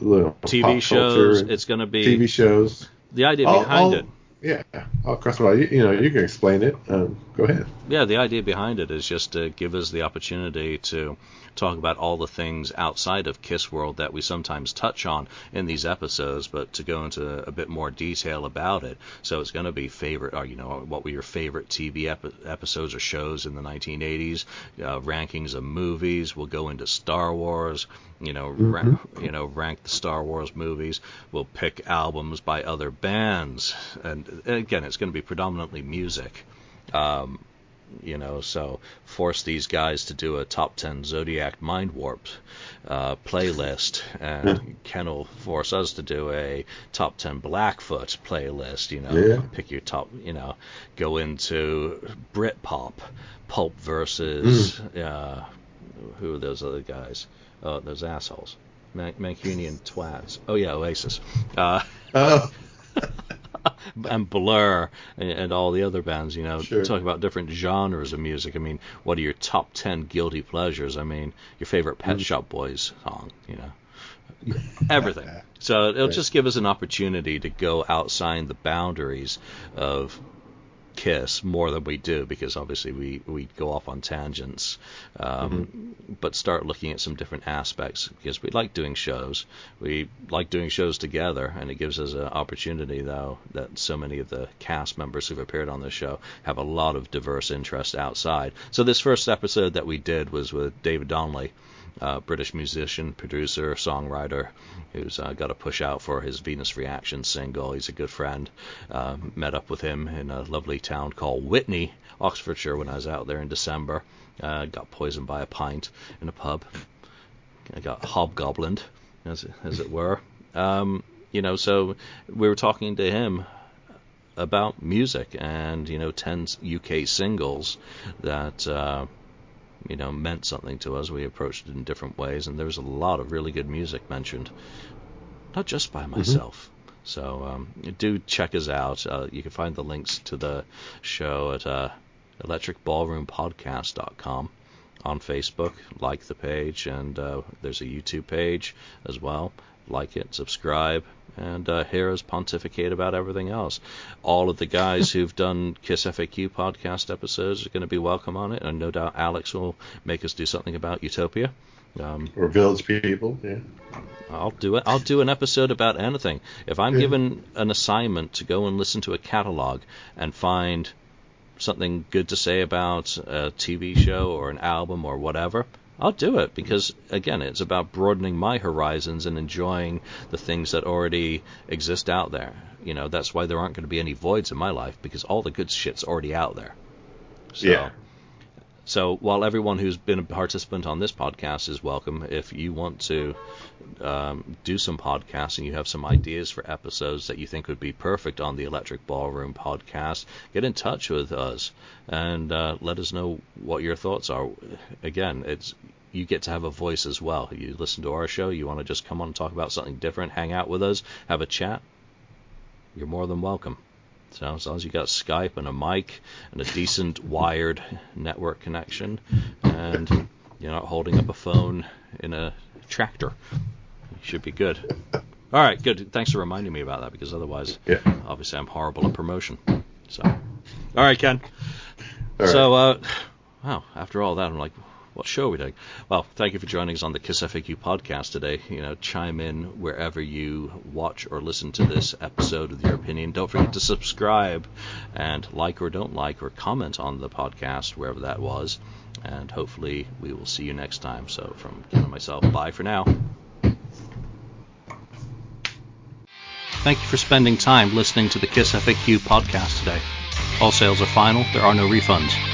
little TV shows. It's going to be TV shows. the idea All- behind all- it. Yeah, all across the world. You, you know, you can explain it. Um, go ahead. Yeah, the idea behind it is just to give us the opportunity to talk about all the things outside of Kiss World that we sometimes touch on in these episodes, but to go into a bit more detail about it. So it's going to be favorite, or you know, what were your favorite TV epi- episodes or shows in the 1980s? Uh, rankings of movies. We'll go into Star Wars. You know, ra- you know, rank the Star Wars movies. We'll pick albums by other bands, and again, it's going to be predominantly music. Um, you know, so force these guys to do a top 10 Zodiac Mindwarp uh, playlist, and Ken will force us to do a top 10 Blackfoot playlist, you know, Yeah. pick your top, you know, go into Britpop, Pulp versus, uh, who are those other guys? Oh, those assholes. Man- Mancunian twats. Oh, yeah, Oasis. Uh, Oh, and Blur and, and all the other bands, you know, Sure. talk about different genres of music. I mean, what are your top 10 guilty pleasures? I mean, your favorite Pet mm. Shop Boys song, you know, everything. So it'll Right. just give us an opportunity to go outside the boundaries of Kiss more than we do because obviously we, we go off on tangents, um, but start looking at some different aspects because we like doing shows. We like doing shows together, and it gives us an opportunity, though, that so many of the cast members who've appeared on this show have a lot of diverse interests outside. So this first episode that we did was with David Donnelly uh, British musician, producer, songwriter, who's uh, got a push out for his Venus Reaction single. He's a good friend. Uh, met up with him in a lovely town called Witney, Oxfordshire, when I was out there in December. Uh, got poisoned by a pint in a pub. I got hobgoblined, as as it were. Um, you know, so we were talking to him about music and you know 10 UK singles that uh, you know meant something to us. We approached it in different ways, and there was a lot of really good music mentioned, not just by myself. So um, do check us out. Uh, you can find the links to the show at uh, electricballroompodcast.com on Facebook. Like the page, and uh, there's a YouTube page as well. Like it, subscribe, and uh, hear us pontificate about everything else. All of the guys who've done Kiss FAQ podcast episodes are going to be welcome on it, and no doubt Alex will make us do something about Utopia. Um, or Village People. Yeah. I'll do it. I'll do an episode about anything. If I'm Yeah. given an assignment to go and listen to a catalog and find something good to say about a TV show or an album or whatever, I'll do it because again, it's about broadening my horizons and enjoying the things that already exist out there. You know, that's why there aren't going to be any voids in my life because all the good shit's already out there. So, Yeah. So while everyone who's been a participant on this podcast is welcome, if you want to um, do some podcasts and you have some ideas for episodes that you think would be perfect on the Electric Ballroom podcast, get in touch with us and uh, let us know what your thoughts are. Again, it's you get to have a voice as well. You listen to our show, you want to just come on and talk about something different, hang out with us, have a chat. You're more than welcome. So as long as you got Skype and a mic and a decent wired network connection, and you're not holding up a phone in a tractor, you should be good. All right, good. Thanks for reminding me about that because otherwise, Yeah. obviously, I'm horrible at promotion. So, all right, Ken. All right. So, uh, wow, after all that, I'm like, what show are we doing? Well, thank you for joining us on the Kiss FAQ podcast today. You know, chime in wherever you watch or listen to this episode with your opinion. Don't forget to subscribe and like or don't like or comment on the podcast, wherever that was. And hopefully, we will see you next time. So, from Ken and myself, bye for now. Thank you for spending time listening to the Kiss FAQ podcast today. All sales are final, there are no refunds.